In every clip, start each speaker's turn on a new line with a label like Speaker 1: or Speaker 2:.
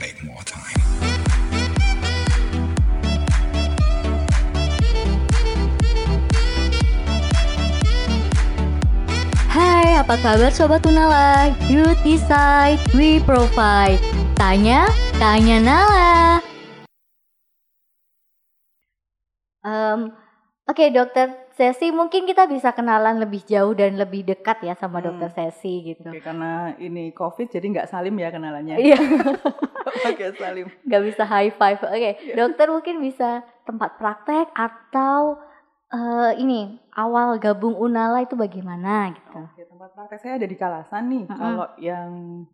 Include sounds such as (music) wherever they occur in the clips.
Speaker 1: make.
Speaker 2: Hai, apa kabar Sobat Unala? You decide, we provide. Tanya, tanya Nala. Em, Oke dokter Sesi, mungkin kita bisa kenalan lebih jauh dan lebih dekat ya sama
Speaker 3: Hmm.
Speaker 2: dokter Sesi gitu.
Speaker 3: Oke, karena ini COVID jadi nggak salim ya kenalannya.
Speaker 2: Iya, (laughs)
Speaker 3: Oke, salim.
Speaker 2: nggak bisa high five. Oke,
Speaker 3: Iya.
Speaker 2: dokter mungkin bisa tempat praktek atau eh, ini awal gabung Unala itu bagaimana gitu.
Speaker 3: Oke, tempat praktek saya ada di Kalasan nih.
Speaker 2: Mm-mm.
Speaker 3: Kalau yang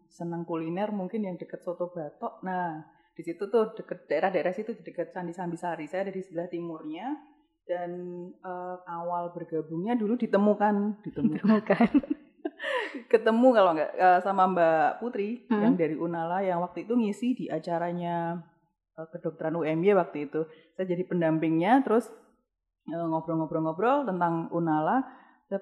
Speaker 3: senang kuliner mungkin yang deket Soto Batok. Nah, di situ tuh deket daerah-daerah situ deket Candi Sambisari. Saya ada di sebelah timurnya dan eh, awal bergabungnya dulu ditemukan ditemukan (laughs) ketemu kalau nggak eh, sama Mbak Putri
Speaker 2: Hmm.
Speaker 3: yang dari Unala yang waktu itu ngisi di acaranya eh, kedokteran UMY waktu itu. Saya jadi pendampingnya terus ngobrol-ngobrol-ngobrol tentang Unala. Saya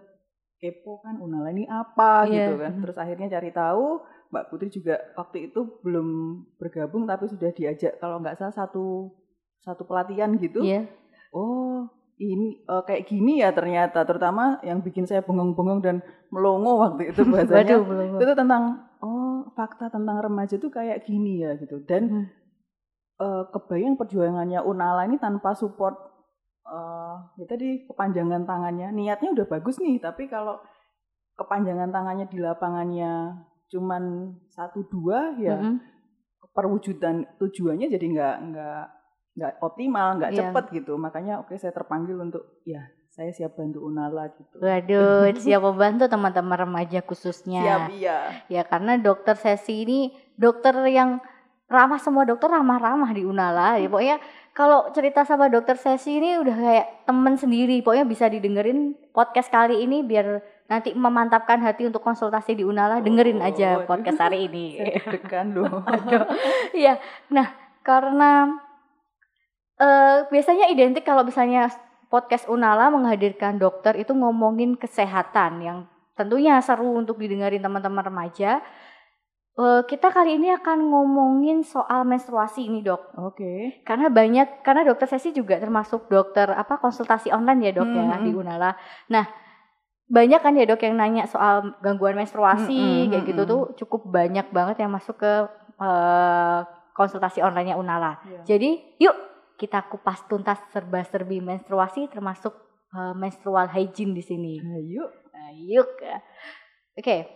Speaker 3: kepo kan Unala ini apa
Speaker 2: Iya.
Speaker 3: gitu kan. Terus akhirnya cari tahu Mbak Putri juga waktu itu belum bergabung tapi sudah diajak kalau nggak salah satu satu pelatihan gitu.
Speaker 2: Iya.
Speaker 3: Oh, ini eh, kayak gini ya ternyata, terutama yang bikin saya bengong-bengong dan melongo waktu itu (laughs) bahasanya.
Speaker 2: Waduh,
Speaker 3: itu tentang oh fakta tentang remaja tuh kayak gini ya gitu. Dan
Speaker 2: Hmm.
Speaker 3: eh, kebayang perjuangannya Unala ini tanpa support eh ya tadi kepanjangan tangannya. Niatnya udah bagus nih, tapi kalau kepanjangan tangannya di lapangannya cuman satu dua ya
Speaker 2: Mm-mm.
Speaker 3: perwujudan tujuannya jadi nggak nggak nggak optimal, nggak
Speaker 2: Iya.
Speaker 3: cepet gitu. Makanya oke saya terpanggil untuk ya saya siap bantu Unala gitu.
Speaker 2: Waduh, (laughs) siap membantu teman-teman remaja khususnya.
Speaker 3: Siap iya.
Speaker 2: Ya karena dokter sesi ini dokter yang ramah semua dokter ramah-ramah di Unala. Ya, pokoknya kalau cerita sama dokter sesi ini udah kayak temen sendiri. Pokoknya bisa didengerin podcast kali ini biar nanti memantapkan hati untuk konsultasi di Unala. Dengerin
Speaker 3: Oh,
Speaker 2: aja
Speaker 3: waduh.
Speaker 2: podcast hari ini. (laughs)
Speaker 3: Deg-degan loh. (laughs)
Speaker 2: Iya. Nah, karena eh biasanya identik kalau misalnya podcast Unala menghadirkan dokter itu ngomongin kesehatan yang tentunya seru untuk didengarin teman-teman remaja. Eh, kita kali ini akan ngomongin soal menstruasi ini dok,
Speaker 3: Oke.
Speaker 2: karena banyak karena dokter sesi juga termasuk dokter apa konsultasi online ya dok ya
Speaker 3: Hmm,
Speaker 2: di
Speaker 3: hmm.
Speaker 2: Unala. Nah banyak kan ya dok yang nanya soal gangguan menstruasi
Speaker 3: Hmm,
Speaker 2: kayak
Speaker 3: hmm,
Speaker 2: gitu
Speaker 3: hmm.
Speaker 2: tuh cukup banyak banget yang masuk ke eh, konsultasi online-nya Unala.
Speaker 3: Iya.
Speaker 2: Jadi yuk kita kupas tuntas serba-serbi menstruasi termasuk eh, menstrual hygiene di sini.
Speaker 3: Ayo.
Speaker 2: Nah, yuk. Oke,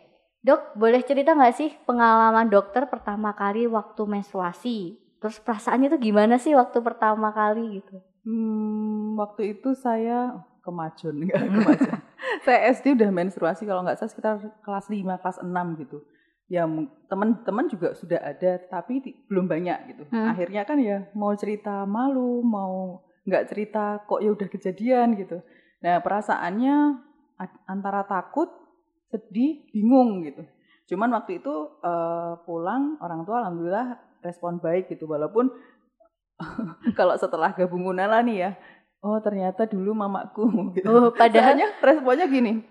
Speaker 2: dok boleh cerita nggak sih pengalaman dokter pertama kali waktu menstruasi? Terus perasaannya tuh gimana sih waktu pertama kali gitu?
Speaker 3: Hmm, waktu itu saya kemajon enggak (laughs) kemajon. saya SD udah menstruasi kalau nggak salah sekitar kelas 5, kelas 6 gitu. Ya teman-teman juga sudah ada tapi belum banyak gitu.
Speaker 2: Hmm.
Speaker 3: Akhirnya kan ya mau cerita malu, mau nggak cerita kok ya udah kejadian gitu. Nah, perasaannya antara takut, sedih, bingung gitu. Cuman waktu itu eh, pulang orang tua alhamdulillah respon baik gitu walaupun (laughs) kalau setelah gabung Unala nih ya, oh ternyata dulu mamaku (laughs) gitu.
Speaker 2: Oh, padahal
Speaker 3: Soalnya responnya gini,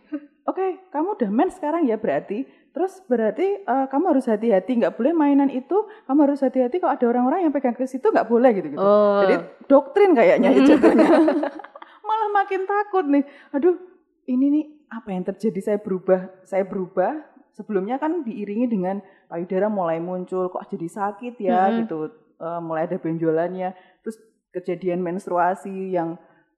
Speaker 3: oke kamu udah men sekarang ya berarti, terus berarti eh, kamu harus hati-hati, nggak boleh mainan itu, kamu harus hati-hati kalau ada orang-orang yang pegang ke situ nggak boleh gitu gitu.
Speaker 2: oh,
Speaker 3: Jadi doktrin kayaknya ya jatuhnya. (laughs) Malah makin takut nih. Aduh, ini nih apa yang terjadi? Saya berubah, saya berubah. Sebelumnya kan diiringi dengan payudara mulai muncul, kok jadi sakit ya
Speaker 2: Mm-mm.
Speaker 3: gitu. Eh, mulai ada benjolannya. Terus kejadian menstruasi yang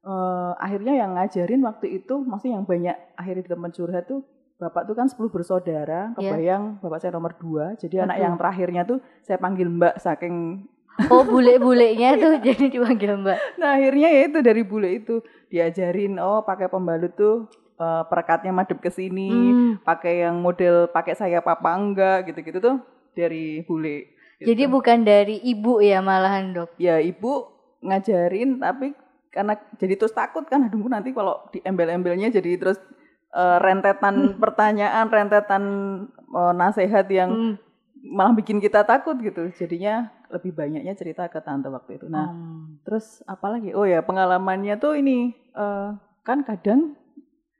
Speaker 3: eh, akhirnya yang ngajarin waktu itu, maksudnya yang banyak akhirnya di teman curhat tuh Bapak tuh kan 10 bersaudara,
Speaker 2: Iya.
Speaker 3: kebayang bapak saya nomor dua, jadi anak
Speaker 2: Aduh.
Speaker 3: yang terakhirnya tuh saya panggil mbak saking
Speaker 2: oh bule-bulenya (laughs) tuh jadi dipanggil mbak.
Speaker 3: Nah akhirnya ya itu dari bule itu diajarin oh pakai pembalut tuh eh, perekatnya madep ke sini,
Speaker 2: Hmm,
Speaker 3: pakai yang model pakai sayap apa enggak gitu-gitu tuh dari bule. Gitu.
Speaker 2: Jadi bukan dari ibu ya malahan dok.
Speaker 3: ya ibu ngajarin tapi karena jadi terus takut kan aduh nanti kalau di embel-embelnya jadi terus eh, rentetan pertanyaan, rentetan eh, nasihat yang
Speaker 2: Hmm.
Speaker 3: malah bikin kita takut gitu. Jadinya lebih banyaknya cerita ke tante waktu itu. Nah,
Speaker 2: Hmm.
Speaker 3: Terus apalagi? Oh ya pengalamannya tuh ini eh, kan kadang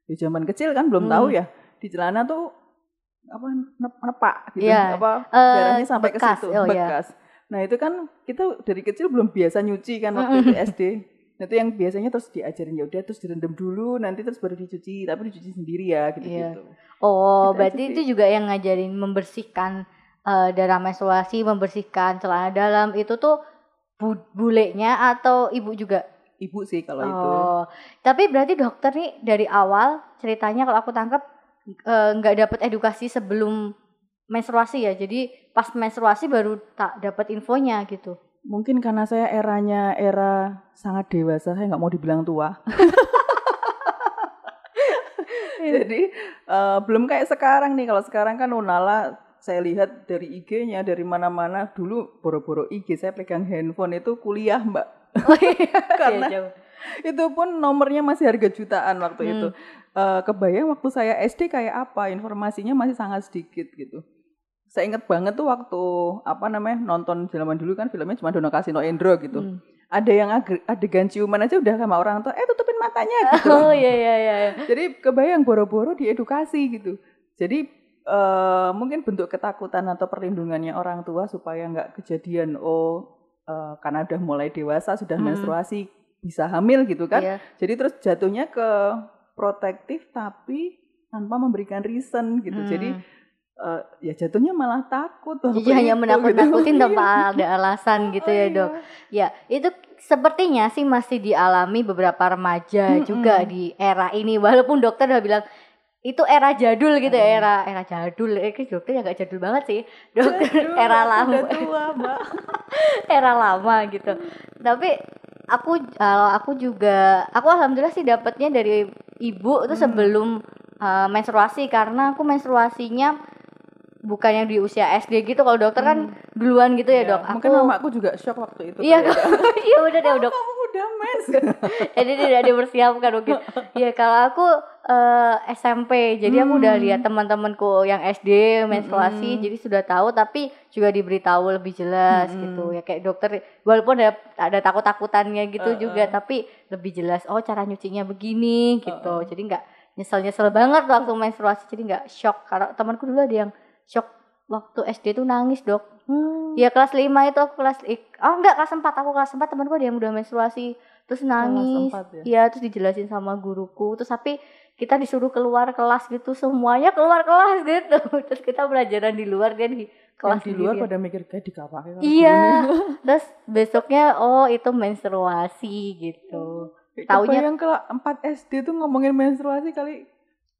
Speaker 3: di zaman kecil kan belum
Speaker 2: Hmm.
Speaker 3: tahu ya di celana tuh apa nep- nepak gitu
Speaker 2: Iya.
Speaker 3: apa darahnya sampai
Speaker 2: bekas.
Speaker 3: ke situ
Speaker 2: Oh, iya.
Speaker 3: bekas. Nah itu kan kita dari kecil belum biasa nyuci kan waktu itu SD. Nah itu yang biasanya terus diajarin ya udah terus direndam dulu, nanti terus baru dicuci, tapi dicuci sendiri ya gitu
Speaker 2: Iya.
Speaker 3: gitu.
Speaker 2: Oh,
Speaker 3: Gitu
Speaker 2: berarti itu juga yang ngajarin membersihkan eh, darah menstruasi, membersihkan celana dalam itu tuh bu- bulenya atau ibu juga?
Speaker 3: Ibu sih kalau itu.
Speaker 2: Oh, tapi berarti dokter nih dari awal ceritanya kalau aku tangkap eh, nggak dapat edukasi sebelum menstruasi ya. Jadi pas menstruasi baru tak dapat infonya gitu.
Speaker 3: Mungkin karena saya eranya era sangat dewasa, saya nggak mau dibilang tua. (laughs) (laughs) Jadi eh, belum kayak sekarang nih. Kalau sekarang kan Unala saya lihat dari IG-nya dari mana-mana dulu boro-boro IG saya pegang handphone itu kuliah mbak
Speaker 2: Oh iya, (laughs)
Speaker 3: Karena
Speaker 2: Iya, jauh.
Speaker 3: itu pun nomornya masih harga jutaan waktu
Speaker 2: Hmm.
Speaker 3: itu Eh, kebayang waktu saya SD kayak apa informasinya masih sangat sedikit gitu saya inget banget tuh waktu apa namanya nonton zaman dulu kan filmnya cuma Dono Kasino Endro gitu
Speaker 2: Hmm.
Speaker 3: ada yang adegan ciuman aja udah sama orang tua eh tutupin matanya (laughs) gitu
Speaker 2: Oh iya iya iya. iya.
Speaker 3: jadi kebayang boro-boro diedukasi gitu jadi eh, mungkin bentuk ketakutan atau perlindungannya orang tua supaya nggak kejadian oh eh, karena udah mulai dewasa sudah
Speaker 2: Hmm.
Speaker 3: menstruasi bisa hamil gitu kan
Speaker 2: Iya.
Speaker 3: jadi terus jatuhnya ke protektif tapi tanpa memberikan reason gitu.
Speaker 2: Hmm.
Speaker 3: Jadi eh, ya jatuhnya malah takut.
Speaker 2: Jadi hanya
Speaker 3: itu,
Speaker 2: menakut-nakutin
Speaker 3: gitu.
Speaker 2: tanpa
Speaker 3: Iya.
Speaker 2: ada alasan (laughs) gitu
Speaker 3: Oh,
Speaker 2: ya
Speaker 3: iya.
Speaker 2: dok. Ya itu sepertinya sih masih dialami beberapa remaja
Speaker 3: Mm-mm.
Speaker 2: juga di era ini. Walaupun dokter udah bilang itu era jadul gitu ya
Speaker 3: Mm.
Speaker 2: era era jadul. Eh kayak dokter ya gak jadul banget sih. Dokter
Speaker 3: Jadul, (laughs)
Speaker 2: era lama
Speaker 3: tua, Mbak. (laughs)
Speaker 2: era lama gitu. Tapi aku kalau aku juga aku alhamdulillah sih dapatnya dari ibu itu
Speaker 3: Hmm.
Speaker 2: sebelum uh, menstruasi karena aku menstruasinya bukan yang di usia SD gitu kalau dokter kan duluan gitu ya,
Speaker 3: Iya,
Speaker 2: dok.
Speaker 3: Mungkin
Speaker 2: aku
Speaker 3: mamaku juga shock waktu itu.
Speaker 2: iya (laughs) iya udah deh dok.
Speaker 3: Kamu udah mens. (laughs)
Speaker 2: Jadi tidak dipersiapkan mungkin. Ya kalau aku eh, SMP, jadi aku udah
Speaker 3: Hmm.
Speaker 2: lihat teman-temanku yang SD menstruasi,
Speaker 3: Mm-mm.
Speaker 2: jadi sudah tahu tapi juga diberitahu lebih jelas
Speaker 3: Mm-mm.
Speaker 2: gitu. Ya kayak dokter walaupun ada ada takut-takutannya gitu
Speaker 3: Uh-uh.
Speaker 2: juga, tapi lebih jelas. Oh cara nyucinya begini gitu.
Speaker 3: Uh-uh.
Speaker 2: Jadi nggak nyesel-nyesel banget waktu menstruasi, jadi nggak shock. Karena temanku dulu ada yang shock waktu SD tuh nangis dok.
Speaker 3: Hmm.
Speaker 2: Ya kelas 5 itu aku kelas oh enggak kelas 4 aku kelas 4 temanku ada yang udah menstruasi terus nangis.
Speaker 3: empat ya?
Speaker 2: Iya, terus dijelasin sama guruku. Terus tapi kita disuruh keluar kelas gitu semuanya keluar kelas gitu. (laughs) Terus kita pelajaran di luar dia di kelas
Speaker 3: Yang di luar
Speaker 2: sendirian.
Speaker 3: pada mikir kayak dikapake karo
Speaker 2: Iya. (laughs) Terus besoknya oh itu menstruasi gitu.
Speaker 3: Kayak
Speaker 2: Taunya-
Speaker 3: Kebayang kalau 4 SD tuh ngomongin menstruasi kali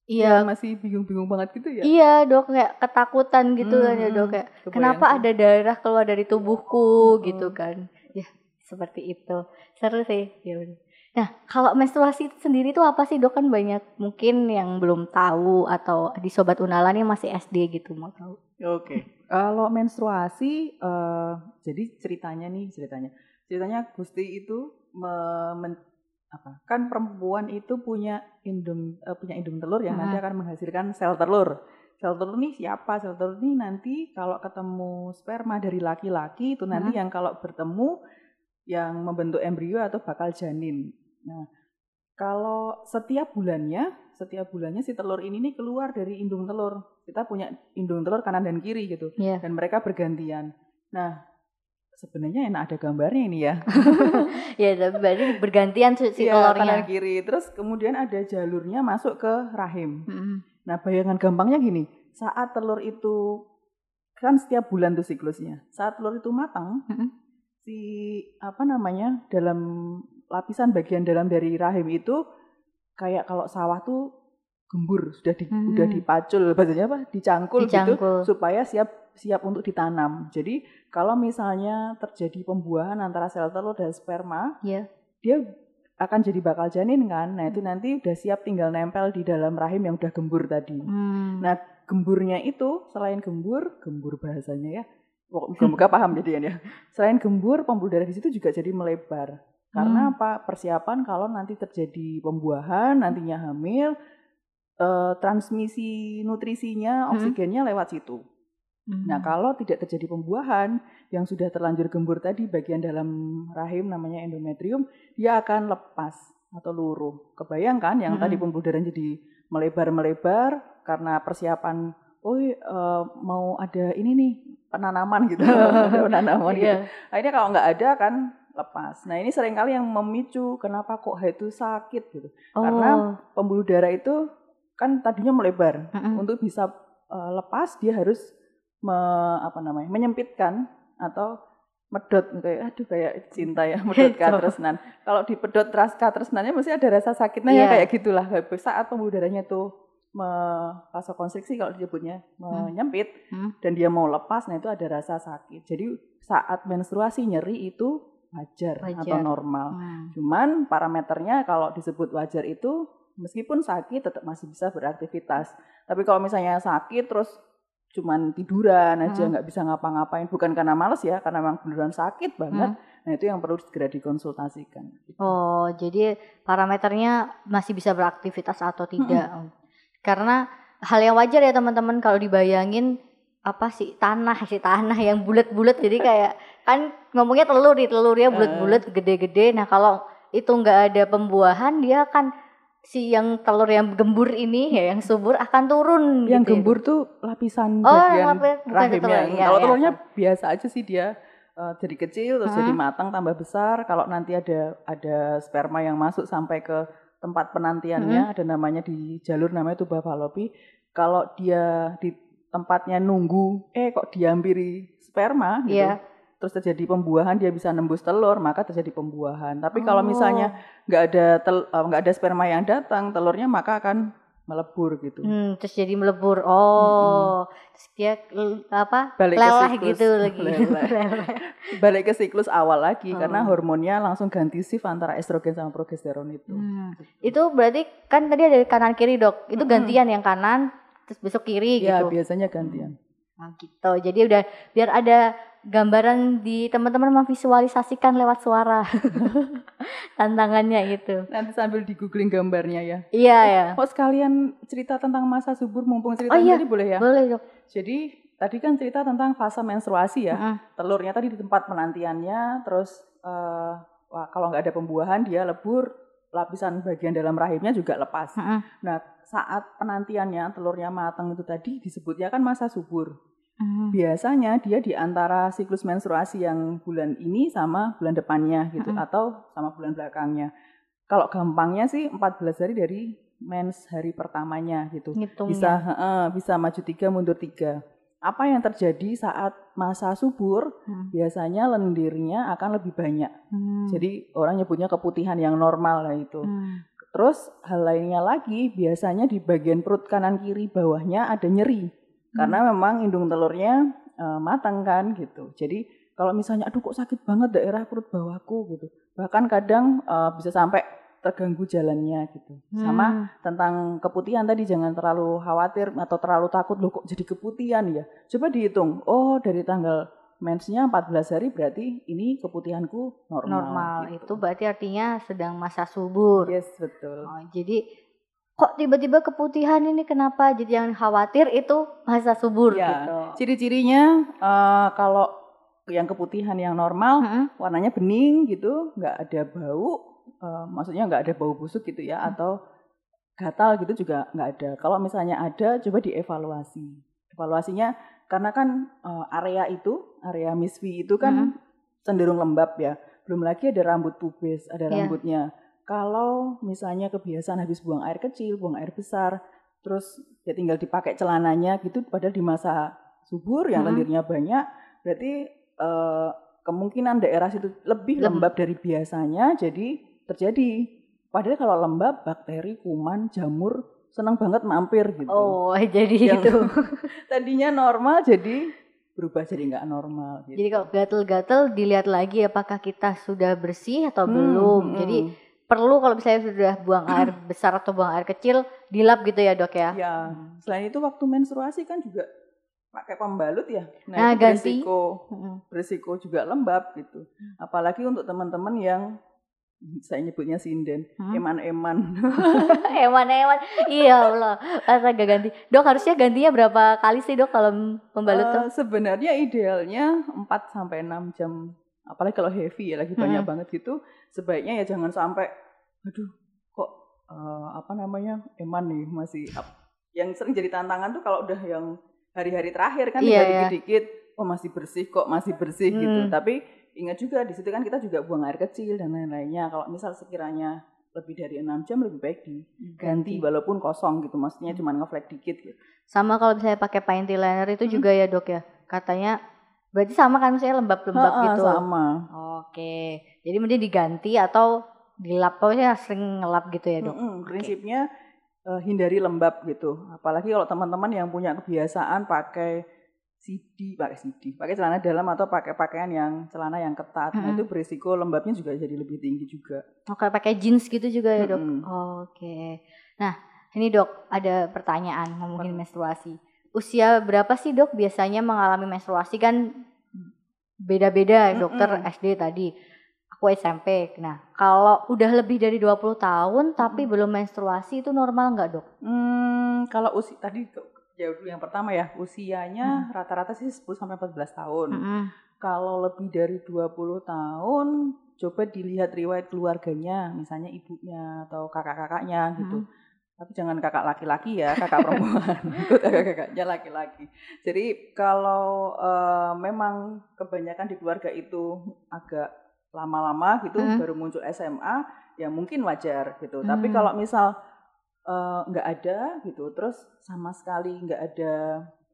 Speaker 2: Iya.
Speaker 3: ya masih bingung-bingung banget gitu ya.
Speaker 2: Iya, Dok, kayak ketakutan gitu kan ya,
Speaker 3: Hmm,
Speaker 2: Dok kayak
Speaker 3: kebayang
Speaker 2: kenapa
Speaker 3: sih.
Speaker 2: ada darah keluar dari tubuhku
Speaker 3: Mm-mm.
Speaker 2: gitu kan. Ya, seperti itu. Seru sih. Ya. Nah, kalau menstruasi itu sendiri tuh apa sih, Dok? Kan banyak mungkin yang belum tahu atau di sobat Unala nih masih SD gitu mau tahu.
Speaker 3: Oke. Kalau menstruasi, eh, jadi ceritanya nih ceritanya, ceritanya Gusti itu me- men- apa? Kan perempuan itu punya indung eh, punya indung telur yang nanti
Speaker 2: Hmm.
Speaker 3: akan menghasilkan sel telur. Sel telur nih siapa? Sel telur nih nanti kalau ketemu sperma dari laki-laki itu nanti yang kalau bertemu yang membentuk embrio atau bakal janin. Nah, kalau setiap bulannya, setiap bulannya si telur ini nih keluar dari indung telur. Kita punya indung telur kanan dan kiri gitu.
Speaker 2: Iya.
Speaker 3: Dan mereka bergantian. Nah, sebenarnya enak ada gambarnya ini ya. (laughs)
Speaker 2: ya, tapi berarti bergantian si
Speaker 3: Iya, kanan kiri. Terus kemudian ada jalurnya masuk ke rahim.
Speaker 2: Mm-mm.
Speaker 3: Nah, bayangan gampangnya gini, saat telur itu kan setiap bulan tuh siklusnya. Saat telur itu matang,
Speaker 2: Mm-mm.
Speaker 3: si apa namanya dalam lapisan bagian dalam dari rahim itu kayak kalau sawah tuh gembur sudah di,
Speaker 2: Hmm.
Speaker 3: udah dipacul bahasanya apa dicangkul,
Speaker 2: Dicangkul.
Speaker 3: gitu supaya siap siap untuk ditanam. Jadi kalau misalnya terjadi pembuahan antara sel telur dan sperma,
Speaker 2: Iya.
Speaker 3: dia akan jadi bakal janin kan. Nah, itu nanti udah siap tinggal nempel di dalam rahim yang udah gembur tadi.
Speaker 2: Hmm.
Speaker 3: Nah, gemburnya itu selain gembur, gembur bahasanya ya. Moga-moga (laughs) paham jadian ya. Selain gembur, pembuluh darah di situ juga jadi melebar. Karena
Speaker 2: Hmm.
Speaker 3: apa? Persiapan kalau nanti terjadi pembuahan, nantinya hamil, eh, transmisi nutrisinya,
Speaker 2: Hmm.
Speaker 3: oksigennya lewat situ.
Speaker 2: Hmm.
Speaker 3: Nah, kalau tidak terjadi pembuahan yang sudah terlanjur gembur tadi bagian dalam rahim namanya endometrium, dia akan lepas atau luruh. Kebayangkan yang
Speaker 2: Mm-mm.
Speaker 3: tadi pembuluh darah jadi melebar-melebar karena persiapan oh eh, mau ada ini nih penanaman gitu, (laughs) penanaman gitu.
Speaker 2: Iya.
Speaker 3: Akhirnya kalau nggak ada kan lepas. Nah ini sering kali yang memicu kenapa kok haid itu sakit gitu.
Speaker 2: Oh.
Speaker 3: Karena pembuluh darah itu kan tadinya melebar.
Speaker 2: Mm-mm.
Speaker 3: Untuk bisa eh, lepas dia harus me- apa namanya menyempitkan atau medot kayak aduh kayak cinta ya (laughs) medot
Speaker 2: Gitu.
Speaker 3: katresnan. Kalau dipedot ras katresnannya mesti ada rasa sakitnya
Speaker 2: Iya.
Speaker 3: ya kayak gitulah. Saat pembuluh darahnya tuh me- vasokonstriksi kalau disebutnya menyempit
Speaker 2: Hmm.
Speaker 3: dan dia mau lepas nah itu ada rasa sakit. Jadi saat menstruasi nyeri itu wajar,
Speaker 2: Wajar.
Speaker 3: atau normal.
Speaker 2: Hmm.
Speaker 3: Cuman parameternya kalau disebut wajar itu meskipun sakit tetap masih bisa beraktivitas. Tapi kalau misalnya sakit terus cuman tiduran aja
Speaker 2: Hmm.
Speaker 3: nggak bisa ngapa-ngapain bukan karena males ya karena memang beneran sakit banget. Nah itu yang perlu segera dikonsultasikan.
Speaker 2: Oh, jadi parameternya masih bisa beraktivitas atau tidak. Karena hal yang wajar ya teman-teman kalau dibayangin apa sih tanah sih tanah yang bulat-bulat jadi kayak kan ngomongnya telur nih telurnya bulat-bulat gede-gede. Nah, kalau itu nggak ada pembuahan dia akan si yang telur yang gembur ini ya yang subur akan turun
Speaker 3: Yang
Speaker 2: gitu.
Speaker 3: gembur tuh lapisan
Speaker 2: Oh,
Speaker 3: bagian
Speaker 2: lapis-
Speaker 3: rahimnya.
Speaker 2: telur, iya,
Speaker 3: Kalau
Speaker 2: iya.
Speaker 3: telurnya biasa aja sih dia eh, jadi kecil terus
Speaker 2: Hmm.
Speaker 3: jadi matang tambah besar. Kalau nanti ada ada sperma yang masuk sampai ke tempat penantiannya
Speaker 2: Hmm.
Speaker 3: ada namanya di jalur namanya tuba fallopi. Kalau dia di tempatnya nunggu eh kok dihampiri sperma gitu.
Speaker 2: Iya.
Speaker 3: Terus terjadi pembuahan dia bisa nembus telur maka terjadi pembuahan. Tapi kalau
Speaker 2: Oh.
Speaker 3: misalnya nggak ada eh, nggak ada sperma yang datang telurnya maka akan melebur gitu.
Speaker 2: Hmm, terus jadi melebur. Oh, terus dia l- apa?
Speaker 3: Balik ke siklus.
Speaker 2: gitu (laughs) lagi. (laughs)
Speaker 3: Balik ke siklus awal lagi karena
Speaker 2: Oh.
Speaker 3: hormonnya langsung ganti shift antara estrogen sama progesteron itu.
Speaker 2: Hmm. Itu berarti kan tadi ada kanan kiri dok. Itu
Speaker 3: Mm-mm.
Speaker 2: gantian yang kanan, terus besok kiri
Speaker 3: Ya
Speaker 2: gitu.
Speaker 3: biasanya gantian.
Speaker 2: Nah, gitu. Jadi udah biar ada gambaran di teman-teman memvisualisasikan lewat suara (laughs) tantangannya gitu.
Speaker 3: Nanti sambil di googling gambarnya ya.
Speaker 2: Iya ya.
Speaker 3: Oh sekalian cerita tentang masa subur mumpung cerita
Speaker 2: Oh, iya.
Speaker 3: tadi boleh ya.
Speaker 2: Boleh dok.
Speaker 3: Jadi tadi kan cerita tentang fase menstruasi ya.
Speaker 2: Mm-mm.
Speaker 3: Telurnya tadi di tempat penantiannya, terus eh, wah, kalau nggak ada pembuahan dia lebur, lapisan bagian dalam rahimnya juga lepas.
Speaker 2: Mm-mm.
Speaker 3: Nah saat penantiannya telurnya matang itu tadi disebutnya kan masa subur.
Speaker 2: Mm.
Speaker 3: biasanya dia di antara siklus menstruasi yang bulan ini sama bulan depannya gitu
Speaker 2: Mm-mm.
Speaker 3: atau sama bulan belakangnya. Kalau gampangnya sih 14 hari dari mens hari pertamanya gitu.
Speaker 2: Ngitungnya.
Speaker 3: Bisa heeh, bisa maju tiga mundur tiga. Apa yang terjadi saat masa subur?
Speaker 2: Hmm.
Speaker 3: Biasanya lendirnya akan lebih banyak.
Speaker 2: Hmm.
Speaker 3: Jadi orang nyebutnya keputihan yang normal lah itu.
Speaker 2: Hmm.
Speaker 3: Terus hal lainnya lagi biasanya di bagian perut kanan kiri bawahnya ada nyeri karena memang indung telurnya eh, matang kan gitu. Jadi kalau misalnya aduh kok sakit banget daerah perut bawahku gitu. Bahkan kadang eh, bisa sampai terganggu jalannya gitu. Sama
Speaker 2: Hmm.
Speaker 3: tentang keputihan tadi jangan terlalu khawatir atau terlalu takut loh kok jadi keputihan ya. Coba dihitung. Oh, dari tanggal mensnya 14 hari berarti ini keputihanku normal.
Speaker 2: normal
Speaker 3: gitu.
Speaker 2: itu berarti artinya sedang masa subur.
Speaker 3: Yes, betul.
Speaker 2: Oh, jadi kok tiba-tiba keputihan ini kenapa? Jadi jangan khawatir itu masa subur
Speaker 3: Ya,
Speaker 2: gitu.
Speaker 3: Ciri-cirinya eh, kalau yang keputihan yang normal
Speaker 2: Mm-mm.
Speaker 3: warnanya bening gitu, nggak ada bau, eh, maksudnya nggak ada bau busuk gitu ya,
Speaker 2: Hmm.
Speaker 3: atau gatal gitu juga nggak ada. Kalau misalnya ada, coba dievaluasi. Evaluasinya karena kan eh, area itu, area miswi itu kan cenderung lembab ya. Belum lagi ada rambut pubis, ada
Speaker 2: Iya.
Speaker 3: rambutnya. Kalau misalnya kebiasaan habis buang air kecil, buang air besar, terus ya tinggal dipakai celananya gitu, padahal di masa subur yang
Speaker 2: Mm-mm.
Speaker 3: lendirnya banyak, berarti eh, kemungkinan daerah situ lebih
Speaker 2: Lem-
Speaker 3: lembab dari biasanya, jadi terjadi. Padahal kalau lembab, bakteri, kuman, jamur senang banget mampir gitu.
Speaker 2: Oh, (laughs) jadi
Speaker 3: Yang
Speaker 2: itu. (laughs)
Speaker 3: tadinya normal jadi berubah jadi nggak normal. Gitu.
Speaker 2: Jadi kalau gatel-gatel dilihat lagi apakah kita sudah bersih atau
Speaker 3: Hmm,
Speaker 2: belum.
Speaker 3: hmm,
Speaker 2: Jadi
Speaker 3: hmm.
Speaker 2: Perlu kalau misalnya sudah buang (clears throat) air besar atau buang air kecil dilap gitu ya dok ya.
Speaker 3: Ya, selain itu waktu menstruasi kan juga pakai pembalut ya.
Speaker 2: Nah,
Speaker 3: itu
Speaker 2: ganti.
Speaker 3: beresiko,
Speaker 2: Mm-mm.
Speaker 3: beresiko juga lembab gitu. Apalagi untuk teman-teman yang (laughs) saya nyebutnya sinden,
Speaker 2: Hmm.
Speaker 3: eman-eman. (laughs)
Speaker 2: Hewan-hewan. Iya Allah. Masa gak ganti. Dok harusnya gantinya berapa kali sih dok kalau pembalut?
Speaker 3: Eh, sebenarnya idealnya 4 sampai 6 jam. Apalagi kalau heavy ya lagi banyak
Speaker 2: Hmm.
Speaker 3: banget gitu, sebaiknya ya jangan sampai aduh kok eh, apa namanya? eman nih masih ap- yang sering jadi tantangan tuh kalau udah yang hari-hari terakhir kan tinggal
Speaker 2: iya.
Speaker 3: dikit-dikit oh masih bersih kok masih bersih gitu
Speaker 2: Hmm.
Speaker 3: tapi ingat juga di situ kan kita juga buang air kecil dan lain-lainnya kalau misal sekiranya lebih dari enam jam lebih baik diganti walaupun kosong gitu maksudnya
Speaker 2: Hmm.
Speaker 3: cuma ngeflek dikit gitu
Speaker 2: Sama kalau misalnya pakai panty liner itu
Speaker 3: Hmm.
Speaker 2: juga ya dok ya. Katanya berarti sama kan misalnya lembab-lembab
Speaker 3: Ha-ha,
Speaker 2: gitu.
Speaker 3: sama
Speaker 2: Oke. Jadi mending diganti atau dilap pokoknya sering ngelap gitu ya dok.
Speaker 3: Mm-mm,
Speaker 2: Oke.
Speaker 3: prinsipnya eh, hindari lembab gitu apalagi kalau teman-teman yang punya kebiasaan pakai CD pakai CD pakai celana dalam atau pakai pakaian yang celana yang ketat nah
Speaker 2: Mm-mm.
Speaker 3: itu berisiko lembabnya juga jadi lebih tinggi juga
Speaker 2: Oke pakai jeans gitu juga ya dok.
Speaker 3: Mm-mm.
Speaker 2: Oke. Nah ini dok ada pertanyaan ngomongin menstruasi. Usia berapa sih dok biasanya mengalami menstruasi kan beda-beda dokter
Speaker 3: Mm-mm.
Speaker 2: SD tadi. Aku SMP. Nah kalau udah lebih dari 20 tahun tapi belum menstruasi itu normal nggak dok?
Speaker 3: Hmm, kalau usia tadi jauh dulu yang pertama ya, usianya rata-rata sih 10 sampai 14 tahun.
Speaker 2: Mm-mm.
Speaker 3: Kalau lebih dari 20 tahun, coba dilihat riwayat keluarganya, misalnya ibunya atau kakak-kakaknya gitu. Tapi jangan kakak laki-laki ya, kakak perempuan. (laughs) Ikut kakak-kakaknya laki-laki. Jadi kalau eh, memang kebanyakan di keluarga itu agak lama-lama gitu
Speaker 2: Mm.
Speaker 3: baru muncul SMA, ya mungkin wajar gitu. Tapi
Speaker 2: Mm.
Speaker 3: kalau misal eh, nggak ada gitu, terus sama sekali nggak ada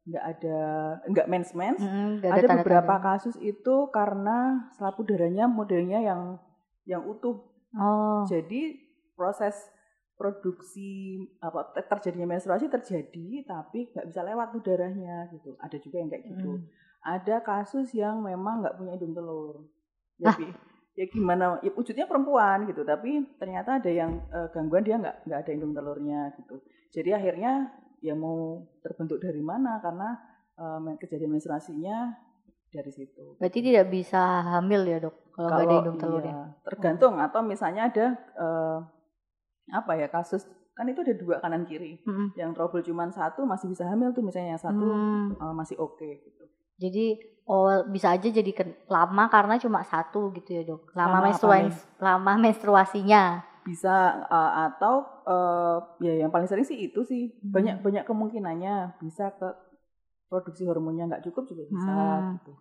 Speaker 3: nggak ada nggak mens mens,
Speaker 2: Mm-mm, nggak
Speaker 3: ada,
Speaker 2: tanda-tanda.
Speaker 3: beberapa kasus itu karena selaput darahnya modelnya yang yang utuh.
Speaker 2: Oh.
Speaker 3: Jadi proses produksi apa te- terjadinya menstruasi terjadi tapi nggak bisa lewat tuh darahnya gitu. Ada juga yang kayak gitu.
Speaker 2: Mm.
Speaker 3: Ada kasus yang memang nggak punya hidung telur.
Speaker 2: Ah.
Speaker 3: Jadi ya gimana? Ya wujudnya perempuan gitu, tapi ternyata ada yang eh, gangguan dia nggak nggak ada hidung telurnya gitu. Jadi akhirnya ya mau terbentuk dari mana karena eh, kejadian menstruasinya dari situ.
Speaker 2: Berarti tidak bisa hamil ya dok kalau nggak ada hidung telurnya.
Speaker 3: iya, tergantung atau misalnya ada eh, apa ya kasus kan itu ada dua kanan kiri.
Speaker 2: Mm-mm.
Speaker 3: Yang trouble cuma satu masih bisa hamil tuh misalnya yang satu
Speaker 2: Hmm.
Speaker 3: eh, masih oke gitu.
Speaker 2: Jadi oh bisa aja jadi ken- lama karena cuma satu gitu ya dok. Lama
Speaker 3: Lama
Speaker 2: menstruasi, lama menstruasinya.
Speaker 3: Bisa eh, atau eh, ya yang paling sering sih itu sih
Speaker 2: Hmm.
Speaker 3: banyak banyak kemungkinannya bisa ke produksi hormonnya nggak cukup juga bisa
Speaker 2: Hmm.
Speaker 3: gitu.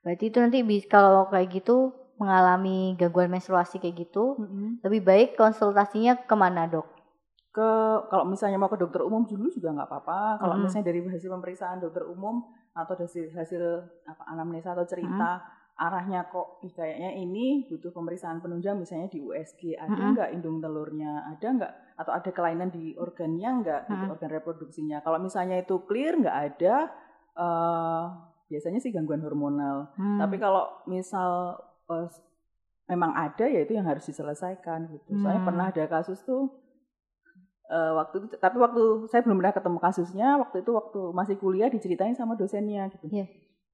Speaker 2: Berarti itu nanti bis- kalau kayak gitu mengalami gangguan menstruasi kayak gitu, lebih baik konsultasinya ke mana dok?
Speaker 3: ke kalau misalnya mau ke dokter umum dulu juga nggak apa-apa. Kalau
Speaker 2: Mm-mm.
Speaker 3: misalnya dari hasil pemeriksaan dokter umum atau hasil hasil apa anamnesa atau cerita arahnya kok ih, kayaknya ini butuh pemeriksaan penunjang misalnya di USG ada nggak hidung telurnya ada nggak atau ada kelainan di organnya nggak gitu,
Speaker 2: Mm-mm.
Speaker 3: organ reproduksinya. Kalau misalnya itu clear nggak ada eh, biasanya sih gangguan hormonal.
Speaker 2: Hmm.
Speaker 3: Tapi kalau misal eh, memang ada ya itu yang harus diselesaikan gitu. Saya
Speaker 2: Hmm.
Speaker 3: pernah ada kasus tuh eh, waktu itu tapi waktu saya belum pernah ketemu kasusnya, waktu itu waktu masih kuliah diceritain sama dosennya gitu.
Speaker 2: Iya.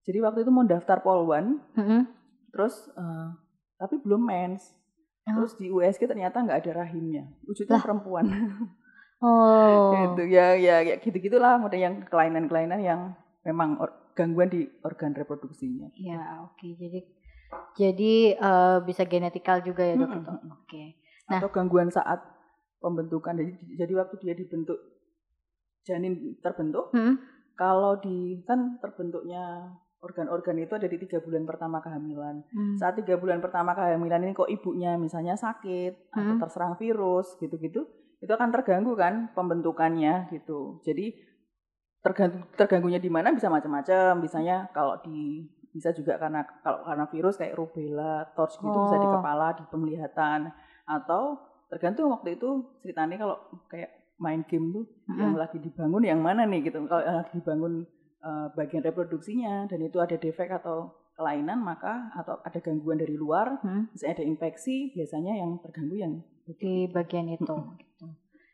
Speaker 3: Jadi waktu itu mau daftar polwan,
Speaker 2: Mm-mm.
Speaker 3: terus eh, tapi belum mens.
Speaker 2: Oh.
Speaker 3: Terus di USG ternyata nggak ada rahimnya. Wujudnya
Speaker 2: Lah.
Speaker 3: perempuan. (laughs)
Speaker 2: Oh.
Speaker 3: gitu ya ya ya gitu-gitulah model yang kelainan-kelainan yang memang gangguan di organ reproduksinya.
Speaker 2: Ya oke jadi jadi eh, bisa genetikal juga ya dok
Speaker 3: mm-mm.
Speaker 2: Oke. Nah.
Speaker 3: atau gangguan saat pembentukan jadi jadi waktu dia dibentuk janin terbentuk
Speaker 2: Mm-mm.
Speaker 3: kalau di kan terbentuknya organ-organ itu ada di tiga bulan pertama kehamilan
Speaker 2: Hmm.
Speaker 3: saat tiga bulan pertama kehamilan ini kok ibunya misalnya sakit atau
Speaker 2: Hmm.
Speaker 3: terserang virus gitu-gitu itu akan terganggu kan pembentukannya gitu jadi terganggu terganggunya di mana bisa macam-macam misalnya kalau di bisa juga karena kalau karena virus kayak rubella, torch gitu bisa di
Speaker 2: Oh.
Speaker 3: kepala, di penglihatan atau tergantung waktu itu ceritanya kalau kayak main game tuh yang
Speaker 2: Mm-mm.
Speaker 3: lagi dibangun yang mana nih gitu kalau yang lagi dibangun eh, bagian reproduksinya dan itu ada defek atau kelainan maka atau ada gangguan dari luar
Speaker 2: Hmm.
Speaker 3: misalnya ada infeksi biasanya yang terganggu yang
Speaker 2: di bagian itu gitu.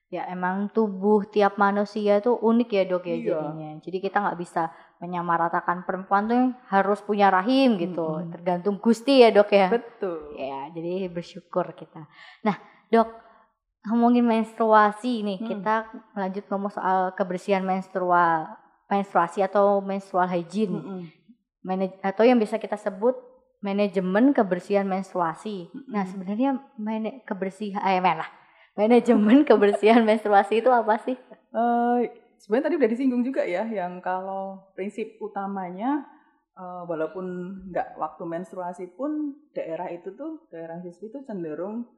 Speaker 2: Ya emang tubuh tiap manusia tuh unik ya dok ya
Speaker 3: Iya.
Speaker 2: jadinya. Jadi kita nggak bisa menyamaratakan perempuan tuh harus punya rahim gitu.
Speaker 3: Mm-mm.
Speaker 2: Tergantung gusti ya dok ya.
Speaker 3: betul
Speaker 2: Ya jadi bersyukur kita. Nah dok ngomongin menstruasi nih
Speaker 3: Hmm.
Speaker 2: kita lanjut ngomong soal kebersihan menstrual menstruasi atau menstrual hygiene
Speaker 3: Mm-mm.
Speaker 2: Manaj- atau yang bisa kita sebut manajemen kebersihan menstruasi. Nah,
Speaker 3: Mm-mm.
Speaker 2: sebenarnya kebersihan eh mana? Manajemen kebersihan (laughs) menstruasi itu apa sih?
Speaker 3: Eh, sebenarnya tadi udah disinggung juga ya yang kalau prinsip utamanya eh, walaupun nggak waktu menstruasi pun daerah itu tuh daerah siswi itu cenderung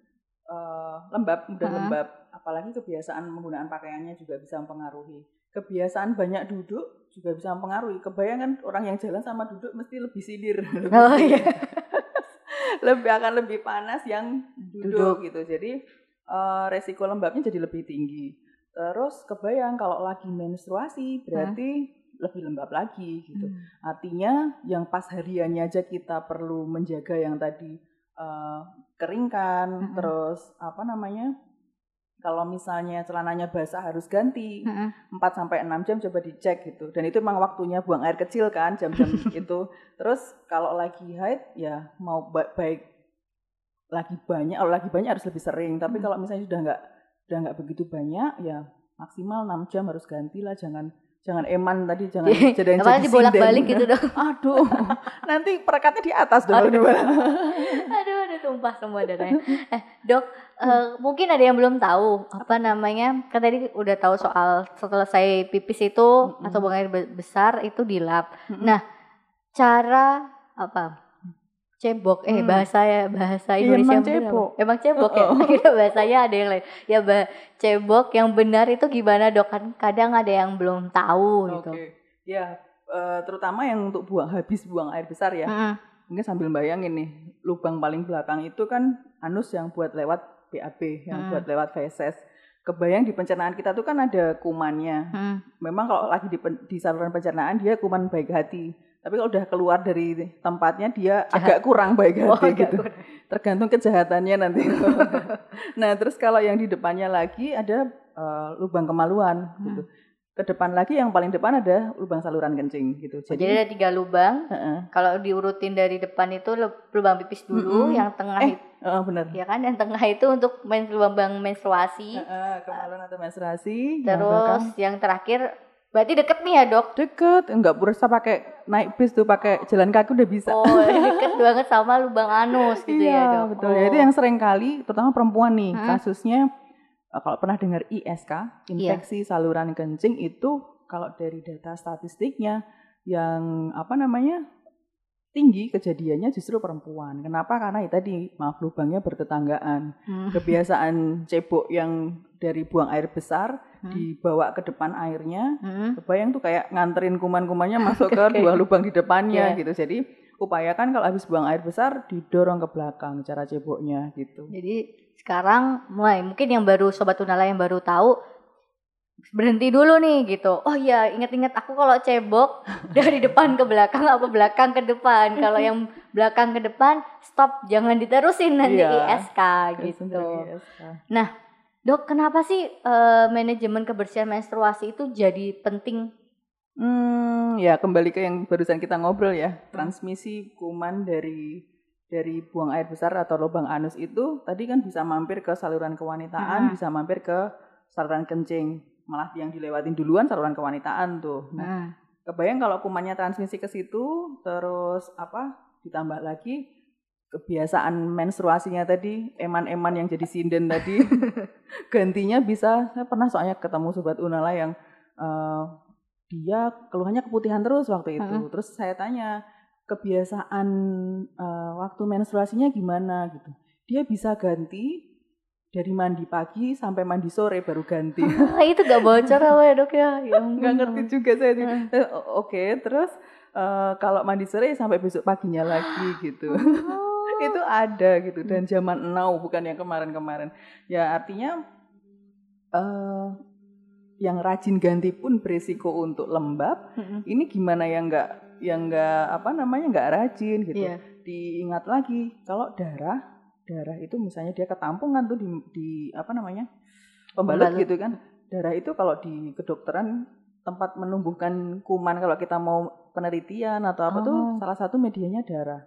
Speaker 3: eh, lembab mudah
Speaker 2: Ha-ha.
Speaker 3: lembab apalagi kebiasaan menggunakan pakaiannya juga bisa mempengaruhi kebiasaan banyak duduk juga bisa mempengaruhi kebayangkan orang yang jalan sama duduk mesti lebih sindir lebih (laughs)
Speaker 2: Oh, iya. (laughs)
Speaker 3: lebih akan lebih panas yang
Speaker 2: Duduk.
Speaker 3: duduk, gitu jadi eh, resiko lembabnya jadi lebih tinggi terus kebayang kalau lagi menstruasi berarti lebih lembab lagi gitu
Speaker 2: Hmm.
Speaker 3: Artinya yang pas hariannya aja kita perlu menjaga yang tadi eh, keringkan,
Speaker 2: Mm-mm.
Speaker 3: terus apa namanya? Kalau misalnya celananya basah harus ganti
Speaker 2: Mm-mm.
Speaker 3: 4 sampai 6 jam coba dicek gitu. Dan itu emang waktunya buang air kecil kan jam-jam (laughs) itu. Terus kalau lagi haid ya mau ba- baik lagi banyak, kalau lagi banyak harus lebih sering. Tapi
Speaker 2: Hmm.
Speaker 3: kalau misalnya sudah nggak sudah nggak begitu banyak ya maksimal 6 jam harus ganti lah jangan jangan eman tadi jangan (laughs) jadi
Speaker 2: Apalagi dibolak-balik gitu dong. (laughs)
Speaker 3: Aduh, nanti perekatnya di atas dong.
Speaker 2: Aduh. (laughs) Aduh, aduh tumpah semua darahnya. Eh, dok, eh, mungkin ada yang belum tahu apa namanya? Kan tadi udah tahu soal selesai pipis itu
Speaker 3: Mm-mm.
Speaker 2: atau buang air be- besar itu di lap.
Speaker 3: Mm-mm.
Speaker 2: Nah, cara apa? Cebok, eh
Speaker 3: Hmm.
Speaker 2: bahasa ya bahasa
Speaker 3: Iya,
Speaker 2: Indonesia
Speaker 3: emang
Speaker 2: bener apa?
Speaker 3: cebok.
Speaker 2: Emang cebok ya?
Speaker 3: Oh.
Speaker 2: Kira bahasanya ada yang lain. Ya, bah, cebok yang benar itu gimana dok? Kan kadang ada yang belum tahu gitu.
Speaker 3: Oke. Ya, eh, terutama yang untuk buang habis buang air besar ya.
Speaker 2: Mm-mm.
Speaker 3: Mungkin sambil bayangin nih, lubang paling belakang itu kan anus yang buat lewat BAB, yang
Speaker 2: Hmm.
Speaker 3: buat lewat feses. Kebayang di pencernaan kita tuh kan ada kumannya.
Speaker 2: Mm.
Speaker 3: Memang kalau lagi di, di saluran pencernaan dia kuman baik hati. Tapi kalau udah keluar dari tempatnya dia
Speaker 2: Jahat.
Speaker 3: agak kurang baik
Speaker 2: Oh,
Speaker 3: hati
Speaker 2: agak
Speaker 3: gitu.
Speaker 2: kurang.
Speaker 3: Tergantung kejahatannya nanti. (laughs) (laughs) nah, terus kalau yang di depannya lagi ada eh, lubang kemaluan
Speaker 2: Hmm.
Speaker 3: gitu. Ke depan lagi yang paling depan ada lubang saluran kencing gitu.
Speaker 2: Jadi ada tiga lubang.
Speaker 3: Heeh.
Speaker 2: Kalau diurutin dari depan itu lu- lubang pipis dulu,
Speaker 3: Mm-mm.
Speaker 2: yang tengah
Speaker 3: Eh.
Speaker 2: itu
Speaker 3: Heeh, benar.
Speaker 2: ya kan, yang tengah itu untuk lubang menstruasi.
Speaker 3: Heeh, kemaluan atau menstruasi. yang
Speaker 2: Terus
Speaker 3: belakang
Speaker 2: yang terakhir berarti deket nih ya dok?
Speaker 3: deket, enggak berusaha pakai naik bis tuh pakai jalan kaki udah bisa.
Speaker 2: Oh deket banget sama lubang anus gitu
Speaker 3: iya,
Speaker 2: ya dok?
Speaker 3: betul.
Speaker 2: Oh.
Speaker 3: Ya, itu yang sering kali, terutama perempuan nih,
Speaker 2: Hmm.
Speaker 3: kasusnya eh, kalau pernah dengar ISK,
Speaker 2: Iya.
Speaker 3: infeksi saluran kencing itu kalau dari data statistiknya yang apa namanya tinggi kejadiannya justru perempuan. Kenapa? Karena ya tadi maaf lubangnya bertetanggaan.
Speaker 2: Hmm.
Speaker 3: Kebiasaan cebok yang dari buang air besar
Speaker 2: Hmm.
Speaker 3: dibawa ke depan airnya
Speaker 2: Hmm.
Speaker 3: Kebayang tuh kayak nganterin kuman-kumannya (laughs) masuk ke dua lubang di depannya
Speaker 2: Iya.
Speaker 3: gitu. Jadi upayakan kalau habis buang air besar didorong ke belakang cara ceboknya gitu.
Speaker 2: Jadi sekarang mulai mungkin yang baru sobat tunala yang baru tahu berhenti dulu nih gitu. Oh iya, ingat-ingat aku kalau cebok (laughs) dari depan ke belakang apa belakang ke depan. Kalau yang belakang ke depan stop, jangan diterusin nanti
Speaker 3: Iya.
Speaker 2: ISK gitu.
Speaker 3: Terus,
Speaker 2: Dok, kenapa sih eh, manajemen kebersihan menstruasi itu jadi penting?
Speaker 3: Hmm, ya kembali ke yang barusan kita ngobrol ya.
Speaker 2: Hmm.
Speaker 3: Transmisi kuman dari dari buang air besar atau lubang anus itu tadi kan bisa mampir ke saluran kewanitaan,
Speaker 2: Hmm.
Speaker 3: bisa mampir ke saluran kencing. Malah yang dilewatin duluan saluran kewanitaan tuh. Nah,
Speaker 2: Hmm.
Speaker 3: Kebayang kalau kumannya transmisi ke situ, terus apa? Ditambah lagi kebiasaan menstruasinya tadi, eman-eman yang jadi sinden tadi, (laughs) gantinya bisa. Saya pernah soalnya ketemu sobat Unala yang eh, dia keluhannya keputihan terus waktu itu.
Speaker 2: Mm-mm.
Speaker 3: Terus saya tanya kebiasaan eh, waktu menstruasinya gimana gitu. Dia bisa ganti dari mandi pagi sampai mandi sore baru ganti. (laughs)
Speaker 2: Itu gak bocor apa ya dok ya? ya (laughs)
Speaker 3: nggak ngerti juga saya o- Oke, terus eh, kalau mandi sore sampai besok paginya lagi (gasps) gitu.
Speaker 2: Oh.
Speaker 3: itu ada gitu dan zaman now bukan yang kemarin-kemarin. Ya artinya eh yang rajin ganti pun berisiko untuk lembab.
Speaker 2: Mm-mm.
Speaker 3: Ini gimana yang nggak yang nggak apa namanya nggak rajin gitu.
Speaker 2: Iya.
Speaker 3: Diingat lagi kalau darah darah itu misalnya dia ketampung kan tuh di, di apa namanya pembalut
Speaker 2: Pembalut.
Speaker 3: gitu kan. Darah itu kalau di kedokteran tempat menumbuhkan kuman kalau kita mau penelitian atau apa tuh
Speaker 2: Oh.
Speaker 3: salah satu medianya darah.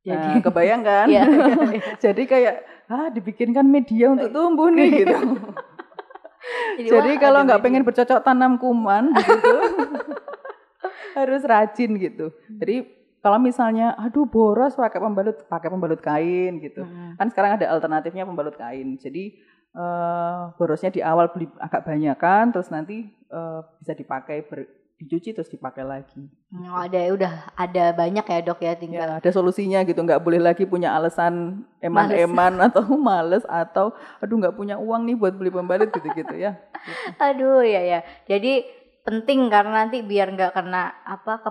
Speaker 2: Jadi
Speaker 3: Nah, kebayang kan? (laughs)
Speaker 2: Iya, iya, (laughs) iya.
Speaker 3: Jadi kayak ah dibikinkan media untuk tumbuh nih gitu. (laughs) Jadi
Speaker 2: wah,
Speaker 3: kalau nggak pengen bercocok tanam kuman gitu, harus rajin gitu.
Speaker 2: Hmm.
Speaker 3: Jadi kalau misalnya aduh boros pakai pembalut, pakai pembalut kain gitu.
Speaker 2: Mm-mm.
Speaker 3: Kan sekarang ada alternatifnya pembalut kain. Jadi eh, borosnya di awal beli agak banyak kan, terus nanti eh, bisa dipakai ber- dicuci terus dipakai lagi.
Speaker 2: Oh, ada udah ada banyak ya dok ya tinggal.
Speaker 3: Ya, ada solusinya gitu, nggak boleh lagi punya alasan eman-eman atau (laughs) males atau aduh nggak punya uang nih buat beli pembalut gitu-gitu ya. (laughs)
Speaker 2: Aduh ya ya. Jadi penting karena nanti biar nggak kena apa ke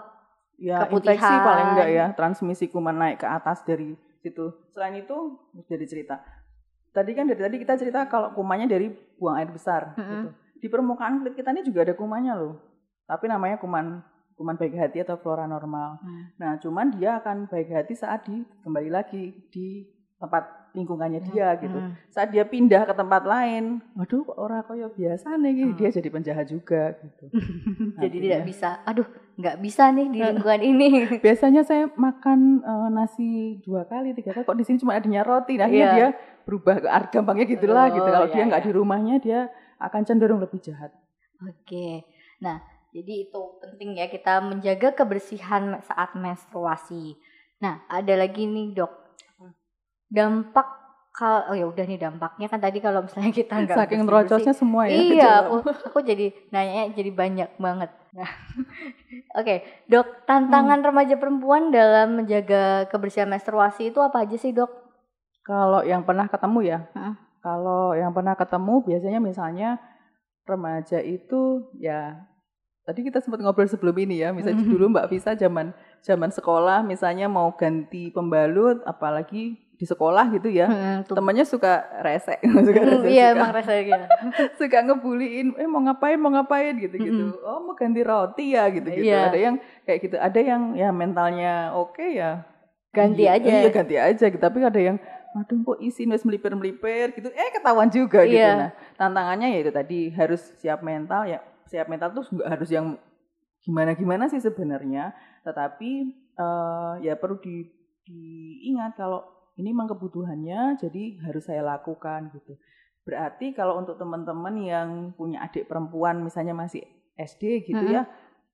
Speaker 3: Ya
Speaker 2: Keputihan.
Speaker 3: infeksi paling enggak ya, transmisi kuman naik ke atas dari situ. Selain itu jadi cerita. Tadi kan dari tadi kita cerita kalau kumannya dari buang air besar
Speaker 2: Mm-mm.
Speaker 3: gitu. Di permukaan kulit kita ini juga ada kumannya loh. Tapi namanya kuman kuman baik hati atau flora normal.
Speaker 2: Hmm.
Speaker 3: Nah, cuman dia akan baik hati saat di kembali lagi di tempat lingkungannya dia gitu.
Speaker 2: Hmm.
Speaker 3: Saat dia pindah ke tempat lain, waduh kok ora koyo biasa nih,
Speaker 2: Hmm.
Speaker 3: dia jadi penjahat juga gitu. (laughs)
Speaker 2: Jadi
Speaker 3: Artinya-
Speaker 2: tidak bisa. Aduh, nggak bisa nih di lingkungan ini. (laughs)
Speaker 3: Biasanya saya makan eh, nasi dua kali, tiga kali, kok di sini cuma adanya roti. Nah, akhirnya
Speaker 2: Iya.
Speaker 3: dia berubah ke art gampangnya gitulah
Speaker 2: Oh,
Speaker 3: gitu. Kalau
Speaker 2: iya,
Speaker 3: dia nggak
Speaker 2: iya.
Speaker 3: di rumahnya, dia akan cenderung lebih jahat.
Speaker 2: Oke. Nah, jadi itu penting ya kita menjaga kebersihan saat menstruasi. Nah, ada lagi nih, Dok. Dampak kalau oh ya udah nih dampaknya kan tadi kalau misalnya kita nggak
Speaker 3: Saking terocosnya semua ya.
Speaker 2: Iya, aku, aku jadi nanya jadi banyak banget. Nah, (laughs) oke, dok, tantangan remaja perempuan dalam menjaga kebersihan menstruasi itu apa aja sih, dok?
Speaker 3: Kalau yang pernah ketemu ya, kalau yang pernah ketemu biasanya misalnya remaja itu ya tadi kita sempat ngobrol sebelum ini ya, misalnya
Speaker 2: Mhm.
Speaker 3: dulu Mbak Visa zaman zaman sekolah misalnya mau ganti pembalut, apalagi di sekolah gitu ya,
Speaker 2: Hmm,
Speaker 3: temannya suka resek, (laughs) suka
Speaker 2: Hmm,
Speaker 3: resek,
Speaker 2: iya,
Speaker 3: suka,
Speaker 2: emang rasanya gitu. (laughs)
Speaker 3: suka ngebuliin, eh mau ngapain mau ngapain gitu gitu, oh mau ganti roti ya gitu gitu,
Speaker 2: Iya.
Speaker 3: ada yang kayak gitu, ada yang ya mentalnya oke ya
Speaker 2: Ganti
Speaker 3: Iya,
Speaker 2: aja.
Speaker 3: Iya ganti aja gitu. Tapi ada yang aduh kok isin wes melipir-melipir gitu. Eh ketahuan juga gitu.
Speaker 2: Iya.
Speaker 3: Nah, tantangannya ya itu tadi harus siap mental ya. Siap mental tuh nggak harus yang gimana-gimana sih sebenarnya, tetapi eh, ya perlu di, diingat kalau ini memang kebutuhannya jadi harus saya lakukan gitu. Berarti kalau untuk teman-teman yang punya adik perempuan misalnya masih SD gitu
Speaker 2: Mm-mm.
Speaker 3: ya,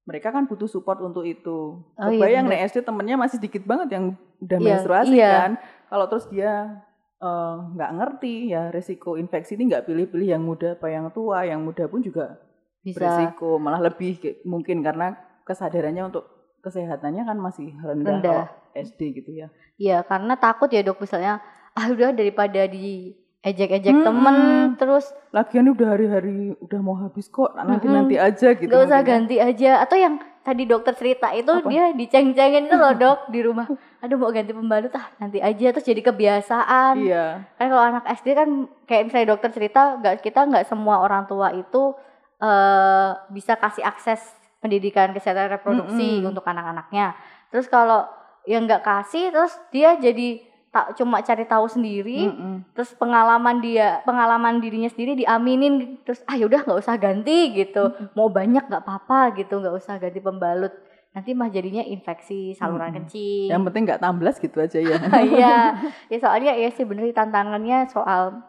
Speaker 3: mereka kan butuh support untuk itu.
Speaker 2: Oh iya,
Speaker 3: Kebayang
Speaker 2: bener.
Speaker 3: nih SD temennya masih dikit banget yang udah
Speaker 2: Iya,
Speaker 3: menstruasi
Speaker 2: iya.
Speaker 3: kan. Kalau terus dia eh, nggak ngerti ya resiko infeksi ini nggak pilih-pilih yang muda apa yang tua, yang muda pun juga
Speaker 2: Bisa.
Speaker 3: beresiko. Malah lebih mungkin karena kesadarannya untuk kesehatannya kan masih rendah,
Speaker 2: Rendah.
Speaker 3: kalau SD gitu ya.
Speaker 2: Iya, karena takut ya, dok, misalnya ah udah daripada di ejek-ejek
Speaker 3: Mm-mm.
Speaker 2: temen terus
Speaker 3: Lagian udah hari-hari udah mau habis kok nanti nanti
Speaker 2: Mm-mm.
Speaker 3: aja gitu.
Speaker 2: Gak usah
Speaker 3: mungkin
Speaker 2: ganti aja atau yang tadi dokter cerita itu
Speaker 3: Apa?
Speaker 2: dia diceng-cengin itu loh dok di rumah aduh mau ganti pembalut ah nanti aja terus jadi kebiasaan
Speaker 3: Iya.
Speaker 2: kan kalau anak SD kan kayak misalnya dokter cerita nggak kita nggak semua orang tua itu eh bisa kasih akses pendidikan kesehatan reproduksi
Speaker 3: Mm-mm.
Speaker 2: untuk anak-anaknya terus kalau yang nggak kasih terus dia jadi tak cuma cari tahu sendiri
Speaker 3: Mm-mm.
Speaker 2: terus pengalaman dia pengalaman dirinya sendiri diaminin terus ah yaudah nggak usah ganti gitu mau banyak nggak apa-apa gitu nggak usah ganti pembalut nanti mah jadinya infeksi saluran
Speaker 3: Mm-mm.
Speaker 2: kencing
Speaker 3: Yang penting nggak tamblas gitu aja ya. (laughs)
Speaker 2: iya ya soalnya ya sih bener tantangannya soal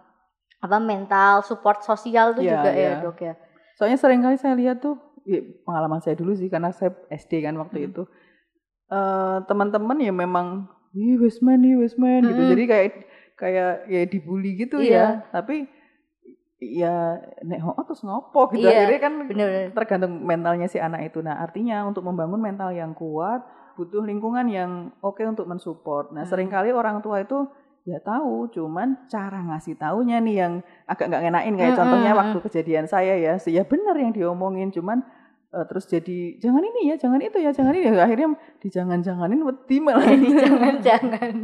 Speaker 2: apa mental support sosial tuh
Speaker 3: Iya,
Speaker 2: juga ya
Speaker 3: iya.
Speaker 2: dok ya
Speaker 3: Soalnya sering kali saya lihat tuh ya, pengalaman saya dulu sih karena saya SD kan waktu
Speaker 2: Hmm.
Speaker 3: itu. Eh teman-teman ya memang Ih, Westman nih, Westman gitu.
Speaker 2: Mm-mm.
Speaker 3: Jadi kayak kayak ya dibully gitu
Speaker 2: Iya.
Speaker 3: ya. Tapi ya nek oh, terus ngopo gitu
Speaker 2: Iya,
Speaker 3: akhirnya kan
Speaker 2: bener-bener
Speaker 3: tergantung mentalnya si anak itu. Nah, artinya untuk membangun mental yang kuat butuh lingkungan yang oke untuk mensupport. Nah,
Speaker 2: Hmm.
Speaker 3: sering kali orang tua itu ya tahu, cuman cara ngasih taunya nih yang agak nggak ngenain kayak
Speaker 2: Mm-mm.
Speaker 3: contohnya waktu kejadian saya ya, ya benar yang diomongin, cuman eh, terus jadi jangan ini ya, jangan itu ya, jangan ini ya. Akhirnya dijangan-janganin wedi malah.
Speaker 2: jangan-jangan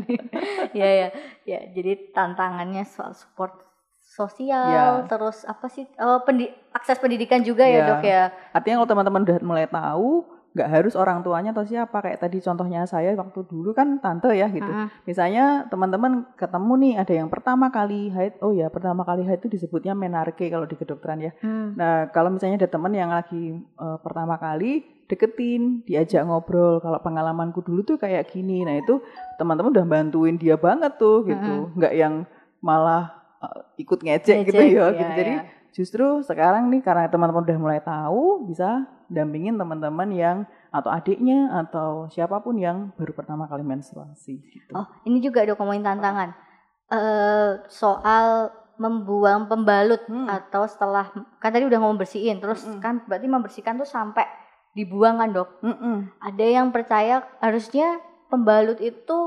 Speaker 2: ya ya ya jadi tantangannya soal support sosial
Speaker 3: Ya.
Speaker 2: terus apa sih oh, pendi- akses pendidikan juga ya
Speaker 3: Ya.
Speaker 2: dok ya
Speaker 3: Artinya kalau teman-teman udah mulai tahu, nggak harus orang tuanya atau siapa kayak tadi contohnya saya waktu dulu kan tante ya gitu.
Speaker 2: Mm-mm.
Speaker 3: Misalnya teman-teman ketemu nih ada yang pertama kali haid, oh ya pertama kali haid itu disebutnya menarke kalau di kedokteran ya.
Speaker 2: Hmm.
Speaker 3: Nah kalau misalnya ada teman yang lagi eh, pertama kali deketin, diajak ngobrol. Kalau pengalamanku dulu tuh kayak gini, nah itu teman-teman udah bantuin dia banget tuh gitu, nggak yang malah eh, ikut ngecek, gitu ya.
Speaker 2: ya,
Speaker 3: gitu. Jadi
Speaker 2: ya.
Speaker 3: justru sekarang nih karena teman-teman udah mulai tahu bisa dampingin teman-teman yang atau adiknya atau siapa pun yang baru pertama kali menstruasi gitu.
Speaker 2: oh ini juga dok ngomongin tantangan eh soal membuang pembalut
Speaker 3: Hmm.
Speaker 2: atau setelah kan tadi udah ngomong bersihin terus
Speaker 3: Mm-mm.
Speaker 2: kan berarti membersihkan tuh sampai dibuang kan dok.
Speaker 3: Mm-mm.
Speaker 2: Ada yang percaya harusnya pembalut itu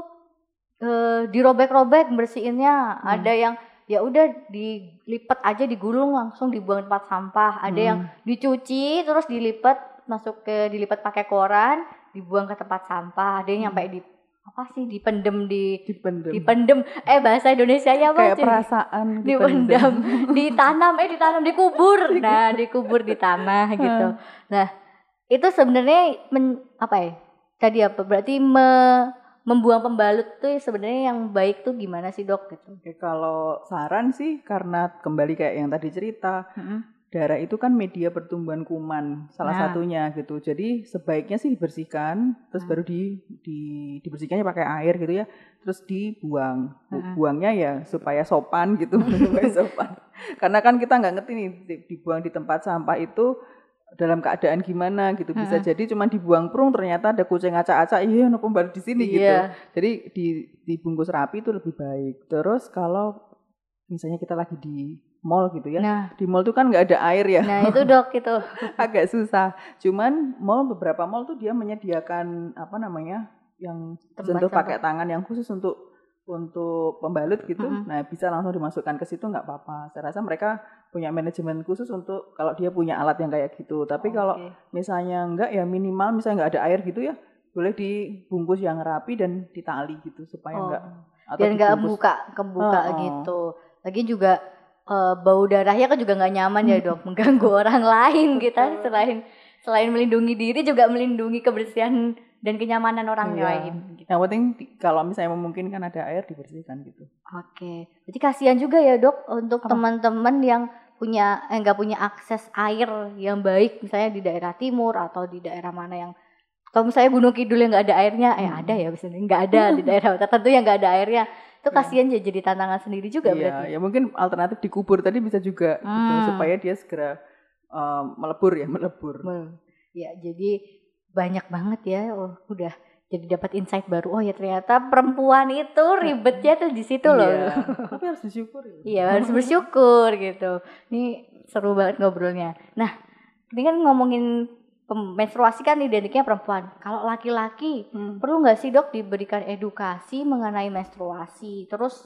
Speaker 2: eh, dirobek-robek bersihinnya.
Speaker 3: Hmm.
Speaker 2: Ada yang ya udah dilipat aja digulung langsung dibuang tempat sampah. Ada yang
Speaker 3: Hmm.
Speaker 2: dicuci terus dilipat masuk ke dilipat pakai koran dibuang ke tempat sampah. Ada yang
Speaker 3: Hmm.
Speaker 2: sampai di apa sih dipendem di
Speaker 3: dipendem.
Speaker 2: dipendem eh bahasa Indonesia ya apa
Speaker 3: Kayak
Speaker 2: Jadi,
Speaker 3: perasaan
Speaker 2: dipendam (laughs) ditanam eh ditanam dikubur nah dikubur di tanah gitu nah itu sebenarnya men- apa ya tadi apa berarti me- membuang pembalut tuh sebenarnya yang baik tuh gimana sih dok gitu
Speaker 3: Oke, kalau saran sih karena kembali kayak yang tadi cerita, darah itu kan media pertumbuhan kuman salah
Speaker 2: Nah.
Speaker 3: satunya gitu. Jadi sebaiknya sih dibersihkan, terus
Speaker 2: Hmm.
Speaker 3: baru di, di dibersihkannya pakai air gitu ya, terus dibuang. Bu-
Speaker 2: Hmm.
Speaker 3: Buangnya ya supaya sopan gitu, (laughs) supaya sopan. Karena kan kita nggak ngerti nih di- dibuang di tempat sampah itu dalam keadaan gimana gitu. Bisa
Speaker 2: Hmm.
Speaker 3: jadi cuma dibuang prung ternyata ada kucing acak-acak, iya ono pembalut di sini gitu.
Speaker 2: Iya.
Speaker 3: Jadi di dibungkus rapi itu lebih baik. Terus kalau misalnya kita lagi di mall gitu ya,
Speaker 2: nah
Speaker 3: di mall tuh kan nggak ada air ya,
Speaker 2: nah itu dok itu (laughs)
Speaker 3: agak susah. Cuman mall beberapa mall tuh dia menyediakan apa namanya yang sentuh
Speaker 2: sampah.
Speaker 3: pakai tangan yang khusus untuk untuk pembalut gitu.
Speaker 2: Mm-mm.
Speaker 3: Nah bisa langsung dimasukkan ke situ nggak apa-apa. Saya rasa mereka punya manajemen khusus untuk kalau dia punya alat yang kayak gitu. Tapi kalau
Speaker 2: Oke.
Speaker 3: misalnya enggak ya minimal misalnya nggak ada air gitu ya boleh dibungkus yang rapi dan ditali gitu supaya
Speaker 2: Oh.
Speaker 3: enggak
Speaker 2: biar nggak buka kebuka
Speaker 3: Oh, oh.
Speaker 2: gitu lagi juga eh, bau darahnya kan juga nggak nyaman ya dok (laughs) mengganggu orang lain kita
Speaker 3: Betul.
Speaker 2: selain selain melindungi diri juga melindungi kebersihan dan kenyamanan orang
Speaker 3: Iya.
Speaker 2: lain gitu.
Speaker 3: Yang penting kalau misalnya memungkinkan ada air dibersihkan gitu
Speaker 2: Oke, jadi kasihan juga ya dok untuk teman-teman yang punya eh, nggak punya akses air yang baik, misalnya di daerah timur atau di daerah mana yang atau misalnya Gunung Kidul yang nggak ada airnya, eh
Speaker 3: Hmm.
Speaker 2: ada ya misalnya nggak ada di daerah (laughs) tertentu yang nggak ada airnya, itu
Speaker 3: Iya.
Speaker 2: kasihan ya jadi tantangan sendiri juga
Speaker 3: iya
Speaker 2: berarti.
Speaker 3: ya mungkin alternatif dikubur tadi bisa juga gitu,
Speaker 2: Hmm.
Speaker 3: supaya dia segera um, melebur ya (laughs) melebur
Speaker 2: Hmm. Ya, jadi banyak banget ya. Oh, udah jadi dapat insight baru. Oh ya ternyata perempuan itu ribetnya tuh di situ loh.
Speaker 3: Iya. (laughs) tapi harus disyukuri
Speaker 2: Iya harus bersyukur gitu. Ini seru banget ngobrolnya. Nah ini kan ngomongin menstruasi kan identiknya perempuan. Kalau laki-laki
Speaker 3: Hmm.
Speaker 2: perlu nggak sih dok diberikan edukasi mengenai menstruasi? Terus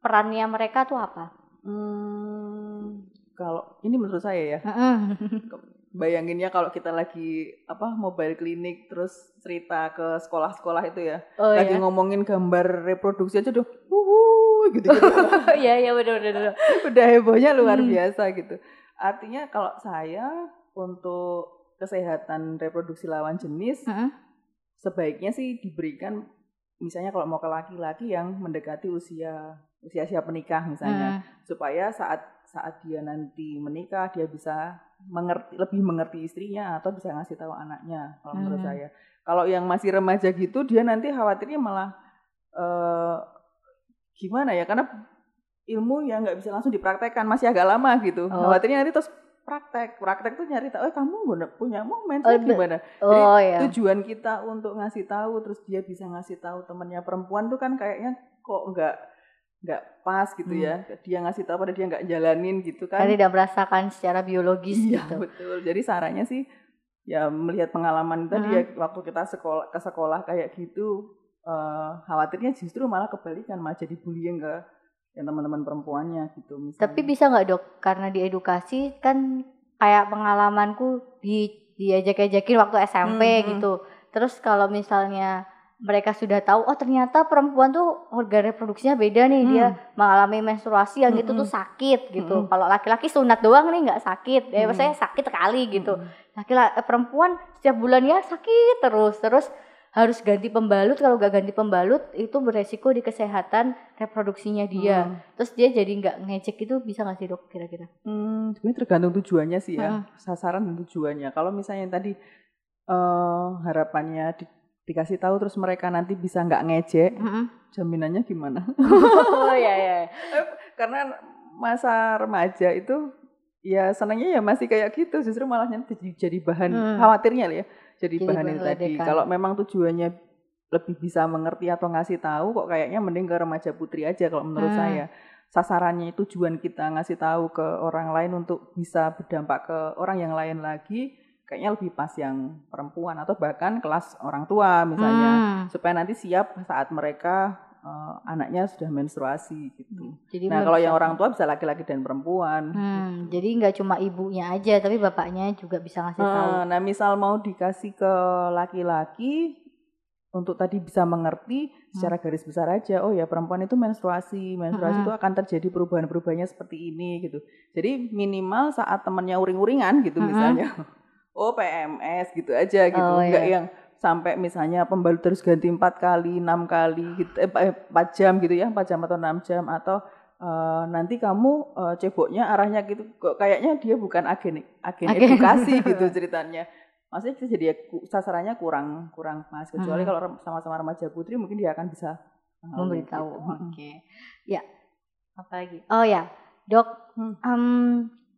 Speaker 2: perannya mereka tuh apa?
Speaker 3: Hmm, kalau ini menurut saya ya. (laughs) bayanginnya kalau kita lagi apa mobile klinik terus cerita ke sekolah-sekolah itu ya
Speaker 2: oh
Speaker 3: lagi
Speaker 2: iya.
Speaker 3: ngomongin gambar reproduksi aja tuh wuhu gitu (laughs)
Speaker 2: iya benar benar. benar. (laughs)
Speaker 3: udah hebohnya luar
Speaker 2: Hmm.
Speaker 3: biasa gitu artinya kalau saya untuk kesehatan reproduksi lawan jenis
Speaker 2: Mm-mm.
Speaker 3: sebaiknya sih diberikan misalnya kalau mau ke laki-laki yang mendekati usia usia siap menikah misalnya
Speaker 2: Mm.
Speaker 3: supaya saat saat dia nanti menikah dia bisa mengerti lebih mengerti istrinya atau bisa ngasih tahu anaknya kalau menurut
Speaker 2: Hmm.
Speaker 3: saya kalau yang masih remaja gitu dia nanti khawatirnya malah eh gimana ya karena ilmu yang nggak bisa langsung dipraktekkan masih agak lama gitu
Speaker 2: Oh.
Speaker 3: khawatirnya nanti terus praktek praktek tuh nyari tahu eh kamu nggak punya mau
Speaker 2: Oh,
Speaker 3: gimana
Speaker 2: Oh ya.
Speaker 3: tujuan kita untuk ngasih tahu terus dia bisa ngasih tahu temannya perempuan tuh kan kayaknya kok nggak nggak pas gitu
Speaker 2: Hmm.
Speaker 3: ya dia ngasih tahu pada dia nggak jalanin gitu kan
Speaker 2: Karena tidak merasakan secara biologis
Speaker 3: iya
Speaker 2: gitu.
Speaker 3: betul jadi sarannya sih ya melihat pengalaman tadi
Speaker 2: Hmm.
Speaker 3: ya waktu kita sekolah ke sekolah kayak gitu eh, khawatirnya justru malah kebalikan malah jadi bullying ke yang teman-teman perempuannya gitu misalnya.
Speaker 2: Tapi bisa nggak dok? Karena di edukasi kan kayak pengalamanku di diajak-ajakin waktu SMP
Speaker 3: Hmm, hmm.
Speaker 2: gitu. Terus kalau misalnya mereka sudah tahu, oh ternyata perempuan tuh organ reproduksinya beda nih,
Speaker 3: Hmm.
Speaker 2: dia mengalami menstruasi yang itu
Speaker 3: Hmm,
Speaker 2: tuh sakit gitu.
Speaker 3: Hmm.
Speaker 2: Kalau laki-laki sunat doang nih nggak sakit, eh
Speaker 3: Hmm.
Speaker 2: maksudnya sakit sekali gitu.
Speaker 3: Mm.
Speaker 2: Laki-laki perempuan setiap bulannya sakit terus, terus harus ganti pembalut. Kalau nggak ganti pembalut itu beresiko di kesehatan reproduksinya dia.
Speaker 3: Hmm.
Speaker 2: Terus dia jadi nggak ngecek itu bisa nggak sih dok kira-kira?
Speaker 3: Hmm, sebenarnya tergantung tujuannya sih ya,
Speaker 2: Mm.
Speaker 3: sasaran dan tujuannya. Kalau misalnya yang tadi eh, harapannya di- dikasih tahu terus mereka nanti bisa nggak ngejek, jaminannya gimana? (laughs)
Speaker 2: oh ya ya.
Speaker 3: Karena masa remaja itu ya senangnya ya masih kayak gitu, justru malahnya jadi, jadi bahan
Speaker 2: Hmm.
Speaker 3: khawatirnya ya, jadi,
Speaker 2: Jadi
Speaker 3: bahan itu tadi. Kalau memang tujuannya lebih bisa mengerti atau ngasih tahu, kok kayaknya mending ke remaja putri aja kalau menurut
Speaker 2: Hmm.
Speaker 3: saya. Sasarannya tujuan kita ngasih tahu ke orang lain untuk bisa berdampak ke orang yang lain lagi kayaknya lebih pas yang perempuan atau bahkan kelas orang tua misalnya
Speaker 2: Hmm.
Speaker 3: supaya nanti siap saat mereka eh, anaknya sudah menstruasi gitu.
Speaker 2: Jadi
Speaker 3: Nah kalau yang orang tua bisa laki-laki dan perempuan.
Speaker 2: Hmm, jadi nggak cuma ibunya aja, tapi bapaknya juga bisa ngasih tahu.
Speaker 3: Eh, Nah misal mau dikasih ke laki-laki untuk tadi bisa mengerti secara garis besar aja. Oh ya perempuan itu menstruasi, menstruasi
Speaker 2: Mm-mm.
Speaker 3: itu akan terjadi perubahan-perubahannya seperti ini gitu. Jadi minimal saat temennya uring-uringan gitu
Speaker 2: Mm-mm.
Speaker 3: misalnya. Oh PMS gitu aja gitu,
Speaker 2: Oh,
Speaker 3: enggak
Speaker 2: iya.
Speaker 3: yang sampai misalnya pembalut terus ganti empat kali, enam kali, gitu, eh, empat jam gitu ya, empat jam atau enam jam atau eh, nanti kamu eh, ceboknya arahnya gitu, kok kayaknya dia bukan agen agen
Speaker 2: Agen.
Speaker 3: edukasi (laughs) gitu ceritanya. Maksudnya jadi ya sasarannya kurang kurang pas. Kecuali
Speaker 2: Hmm.
Speaker 3: kalau sama-sama remaja putri mungkin dia akan bisa tahu
Speaker 2: memberitahu.
Speaker 3: gitu.
Speaker 2: Oke. Ya. Apa lagi? Oh ya, Dok.
Speaker 3: Hmm.
Speaker 2: em,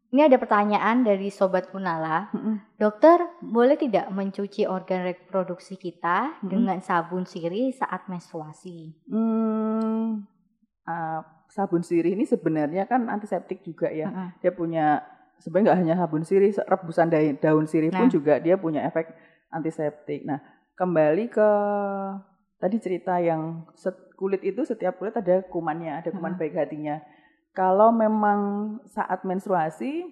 Speaker 2: ini ada pertanyaan dari sobat Unala.
Speaker 3: Mm-mm.
Speaker 2: Dokter, boleh tidak mencuci organ reproduksi kita
Speaker 3: Hmm.
Speaker 2: dengan sabun sirih saat menstruasi?
Speaker 3: Hmm, ah, sabun sirih ini sebenarnya kan antiseptik juga ya.
Speaker 2: Mm-mm.
Speaker 3: Dia punya sebenarnya nggak hanya sabun sirih, rebusan daun, daun sirih pun
Speaker 2: Nah.
Speaker 3: juga dia punya efek antiseptik. Nah, kembali ke tadi cerita yang set- kulit itu setiap kulit ada kumannya, ada kuman
Speaker 2: Mm-mm.
Speaker 3: baik hatinya. Kalau memang saat menstruasi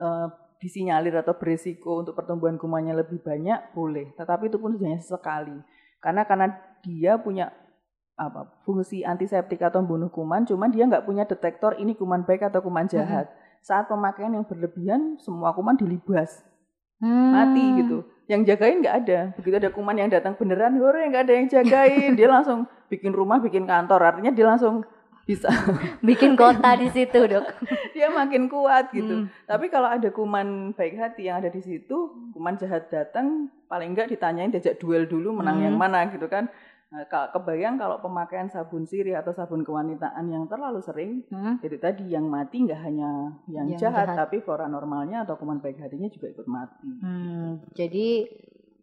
Speaker 3: eh, disinyalir atau berisiko untuk pertumbuhan kumannya lebih banyak, boleh. Tetapi itu pun hanya sesekali. Karena karena dia punya apa fungsi antiseptik atau membunuh kuman, cuman dia nggak punya detektor ini kuman baik atau kuman jahat. Saat pemakaian yang berlebihan, semua kuman dilibas,
Speaker 2: Hmm.
Speaker 3: mati gitu. Yang jagain nggak ada. Begitu ada kuman yang datang beneran, hore nggak ada yang jagain. dia langsung bikin rumah, bikin kantor. Artinya dia langsung bisa,
Speaker 2: Bikin kota di situ, Dok. (laughs)
Speaker 3: dia makin kuat gitu.
Speaker 2: Hmm.
Speaker 3: Tapi kalau ada kuman baik hati yang ada di situ, kuman jahat datang, paling enggak ditanyain diajak duel dulu menang
Speaker 2: Hmm.
Speaker 3: yang mana gitu kan. Nah, kebayang kalau pemakaian sabun sirih atau sabun kewanitaan yang terlalu sering,
Speaker 2: Hmm.
Speaker 3: itu tadi yang mati nggak hanya yang,
Speaker 2: Yang
Speaker 3: jahat,
Speaker 2: jahat.
Speaker 3: tapi flora normalnya atau kuman baik hatinya juga ikut mati.
Speaker 2: Hmm, jadi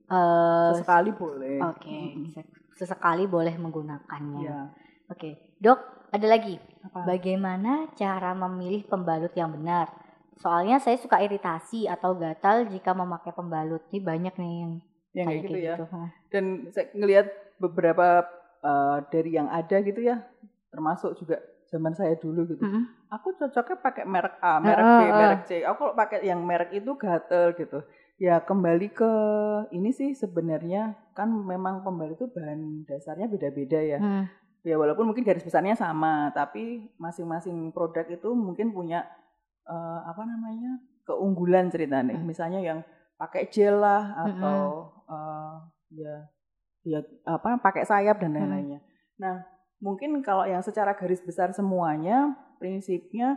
Speaker 2: eh
Speaker 3: Sesekali boleh.
Speaker 2: oke, se- sesekali boleh menggunakannya.
Speaker 3: Iya.
Speaker 2: Oke, Dok, ada lagi.
Speaker 3: Apa?
Speaker 2: Bagaimana cara memilih pembalut yang benar? Soalnya saya suka iritasi atau gatal jika memakai pembalut. Ini banyak nih yang
Speaker 3: yang kayak gitu ya.
Speaker 2: Hah.
Speaker 3: Dan saya ngelihat beberapa eh, dari yang ada gitu ya, termasuk juga zaman saya dulu gitu.
Speaker 2: Mm-mm.
Speaker 3: aku cocoknya pakai merek A, merek
Speaker 2: Heeh,
Speaker 3: B, merek C. Aku kalau pakai yang merek itu gatel gitu. Ya kembali ke ini sih sebenarnya kan memang pembalut itu bahan dasarnya beda-beda ya.
Speaker 2: Hmm.
Speaker 3: Ya walaupun mungkin garis besarnya sama, tapi masing-masing produk itu mungkin punya eh, apa namanya keunggulan ceritanya.
Speaker 2: Hmm.
Speaker 3: Misalnya yang pakai gel lah atau eh, ya ya apa pakai sayap dan
Speaker 2: Hmm.
Speaker 3: lain-lainnya. Nah mungkin kalau yang secara garis besar semuanya prinsipnya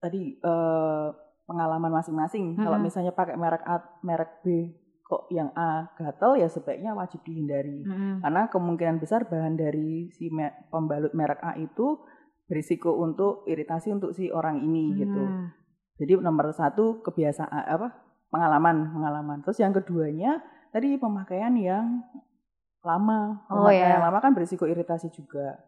Speaker 3: tadi eh, pengalaman masing-masing. Kalau
Speaker 2: Mm-mm.
Speaker 3: misalnya pakai merek A, merek B kok yang A gatel ya sebaiknya wajib dihindari.
Speaker 2: Mm-mm.
Speaker 3: Karena kemungkinan besar bahan dari si me- pembalut merek A itu berisiko untuk iritasi untuk si orang ini gitu.
Speaker 2: Hmm.
Speaker 3: Jadi nomor satu kebiasaan apa pengalaman pengalaman. Terus yang keduanya tadi pemakaian yang lama.
Speaker 2: Oh,
Speaker 3: Pemakaian
Speaker 2: ya.
Speaker 3: yang lama kan berisiko iritasi juga.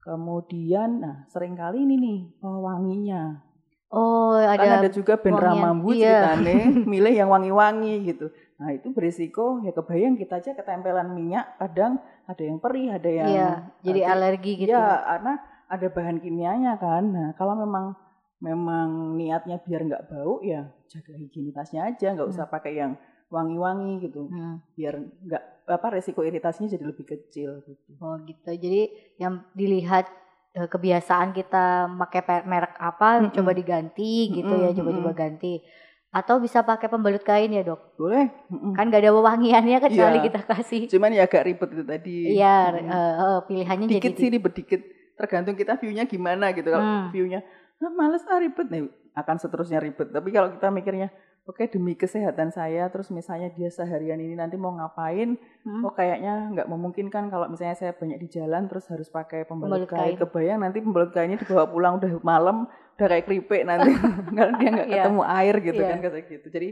Speaker 3: Kemudian, nah sering kali ini nih oh, wanginya.
Speaker 2: Oh, ada,
Speaker 3: kan ada juga band ramambu
Speaker 2: Iya.
Speaker 3: ceritane (laughs) milih yang wangi-wangi gitu. Nah itu berisiko ya kebayang kita aja ketempelan minyak kadang ada yang perih, ada yang
Speaker 2: Iya, jadi
Speaker 3: ada-
Speaker 2: alergi gitu.
Speaker 3: Iya, karena ada bahan kimianya kan. Nah, kalau memang memang niatnya biar nggak bau ya jaga higienitasnya aja, nggak usah pakai yang wangi-wangi gitu.
Speaker 2: Hmm.
Speaker 3: Biar nggak apa resiko iritasinya jadi lebih kecil gitu.
Speaker 2: Oh gitu. Jadi yang dilihat eh, kebiasaan kita pakai merek apa
Speaker 3: Mm-mm.
Speaker 2: coba diganti gitu ya,
Speaker 3: Mm-mm,
Speaker 2: coba-coba ganti. Atau bisa pakai pembalut kain ya, Dok.
Speaker 3: Boleh. mm-mm.
Speaker 2: Kan gak ada wewangiannya kecuali
Speaker 3: Iya.
Speaker 2: kita kasih.
Speaker 3: Cuman ya agak ribet itu tadi.
Speaker 2: Iya, eh, eh, pilihannya
Speaker 3: dikit
Speaker 2: jadi
Speaker 3: sih ribet dikit. Tergantung kita view-nya gimana gitu. Kalau
Speaker 2: Hmm.
Speaker 3: view-nya ah, males ah ribet nih akan seterusnya ribet. Tapi kalau kita mikirnya Oke demi kesehatan saya, terus misalnya dia seharian ini nanti mau ngapain,
Speaker 2: Hmm.
Speaker 3: Oh kayaknya nggak memungkinkan kalau misalnya saya banyak di jalan terus harus pakai pembalut,
Speaker 2: Pembalut
Speaker 3: kain.
Speaker 2: kain.
Speaker 3: Kebayang nanti pembalut kainnya dibawa pulang udah malam, udah kayak keripik nanti (laughs) karena dia nggak
Speaker 2: Iya.
Speaker 3: ketemu air gitu
Speaker 2: Iya.
Speaker 3: kan kayak gitu. Jadi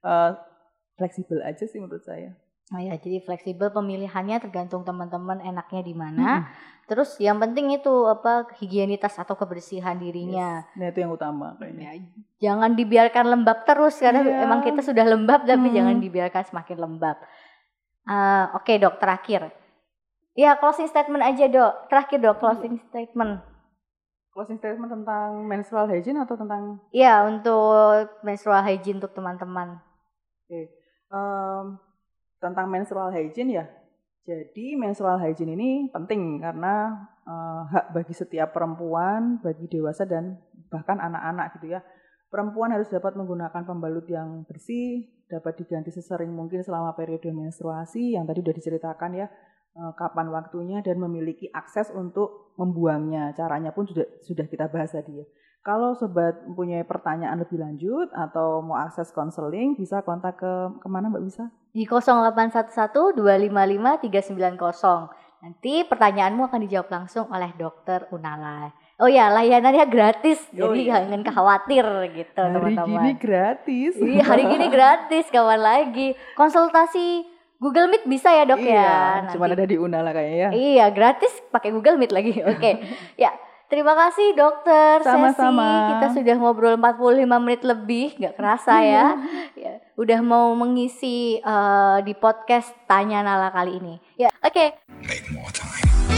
Speaker 3: eh, fleksibel aja sih menurut saya.
Speaker 2: Oh ya, jadi fleksibel pemilihannya tergantung teman-teman enaknya di mana.
Speaker 3: Mm-mm.
Speaker 2: Terus yang penting itu apa higienitas atau kebersihan dirinya.
Speaker 3: Yes. Nah itu yang utama kayaknya.
Speaker 2: Ya, jangan dibiarkan lembab terus karena
Speaker 3: Iya.
Speaker 2: emang kita sudah lembab tapi
Speaker 3: Hmm.
Speaker 2: jangan dibiarkan semakin lembab. Eh, Oke dok, terakhir. Ya closing statement aja dok. Terakhir dok, closing statement.
Speaker 3: Closing statement tentang menstrual hygiene atau tentang
Speaker 2: Ya untuk menstrual hygiene untuk teman-teman.
Speaker 3: Em, tentang menstrual hygiene ya. Jadi menstrual hygiene ini penting karena eh, hak bagi setiap perempuan, bagi dewasa dan bahkan anak-anak gitu ya. Perempuan harus dapat menggunakan pembalut yang bersih, dapat diganti sesering mungkin selama periode menstruasi yang tadi udah diceritakan ya eh, kapan waktunya dan memiliki akses untuk membuangnya. Caranya pun sudah sudah kita bahas tadi ya. Kalau sobat mempunyai pertanyaan lebih lanjut atau mau akses konseling bisa kontak ke ke mana Mbak bisa?
Speaker 2: Di 0811 255 390. Nanti pertanyaanmu akan dijawab langsung oleh dokter Unala. Oh ya, layanannya gratis.
Speaker 3: Oh
Speaker 2: jadi
Speaker 3: iya.
Speaker 2: jangan khawatir gitu,
Speaker 3: Hari
Speaker 2: teman-teman.
Speaker 3: gini gratis.
Speaker 2: Iya, hari gini gratis, kawan lagi. Konsultasi Google Meet bisa ya, Dok
Speaker 3: iya,
Speaker 2: ya.
Speaker 3: cuma
Speaker 2: Nanti-
Speaker 3: ada di Unala kayaknya ya.
Speaker 2: Iya, gratis pakai Google Meet lagi. Oke. (laughs) ya, terima kasih dokter
Speaker 3: Sama-sama.
Speaker 2: Sesi. Kita sudah ngobrol 45 menit lebih, nggak kerasa ya. ya. Udah mau mengisi eh, di podcast Tanya Nala kali ini. Ya, oke.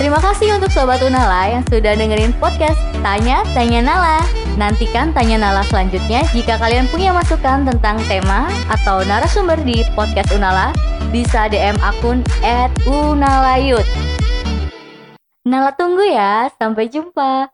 Speaker 2: Terima kasih untuk Sobat Unala yang sudah dengerin podcast Tanya Tanya Nala. Nantikan Tanya Nala selanjutnya jika kalian punya masukan tentang tema atau narasumber di podcast Unala, bisa DM akun @unalayut. Nala tunggu ya, sampai jumpa.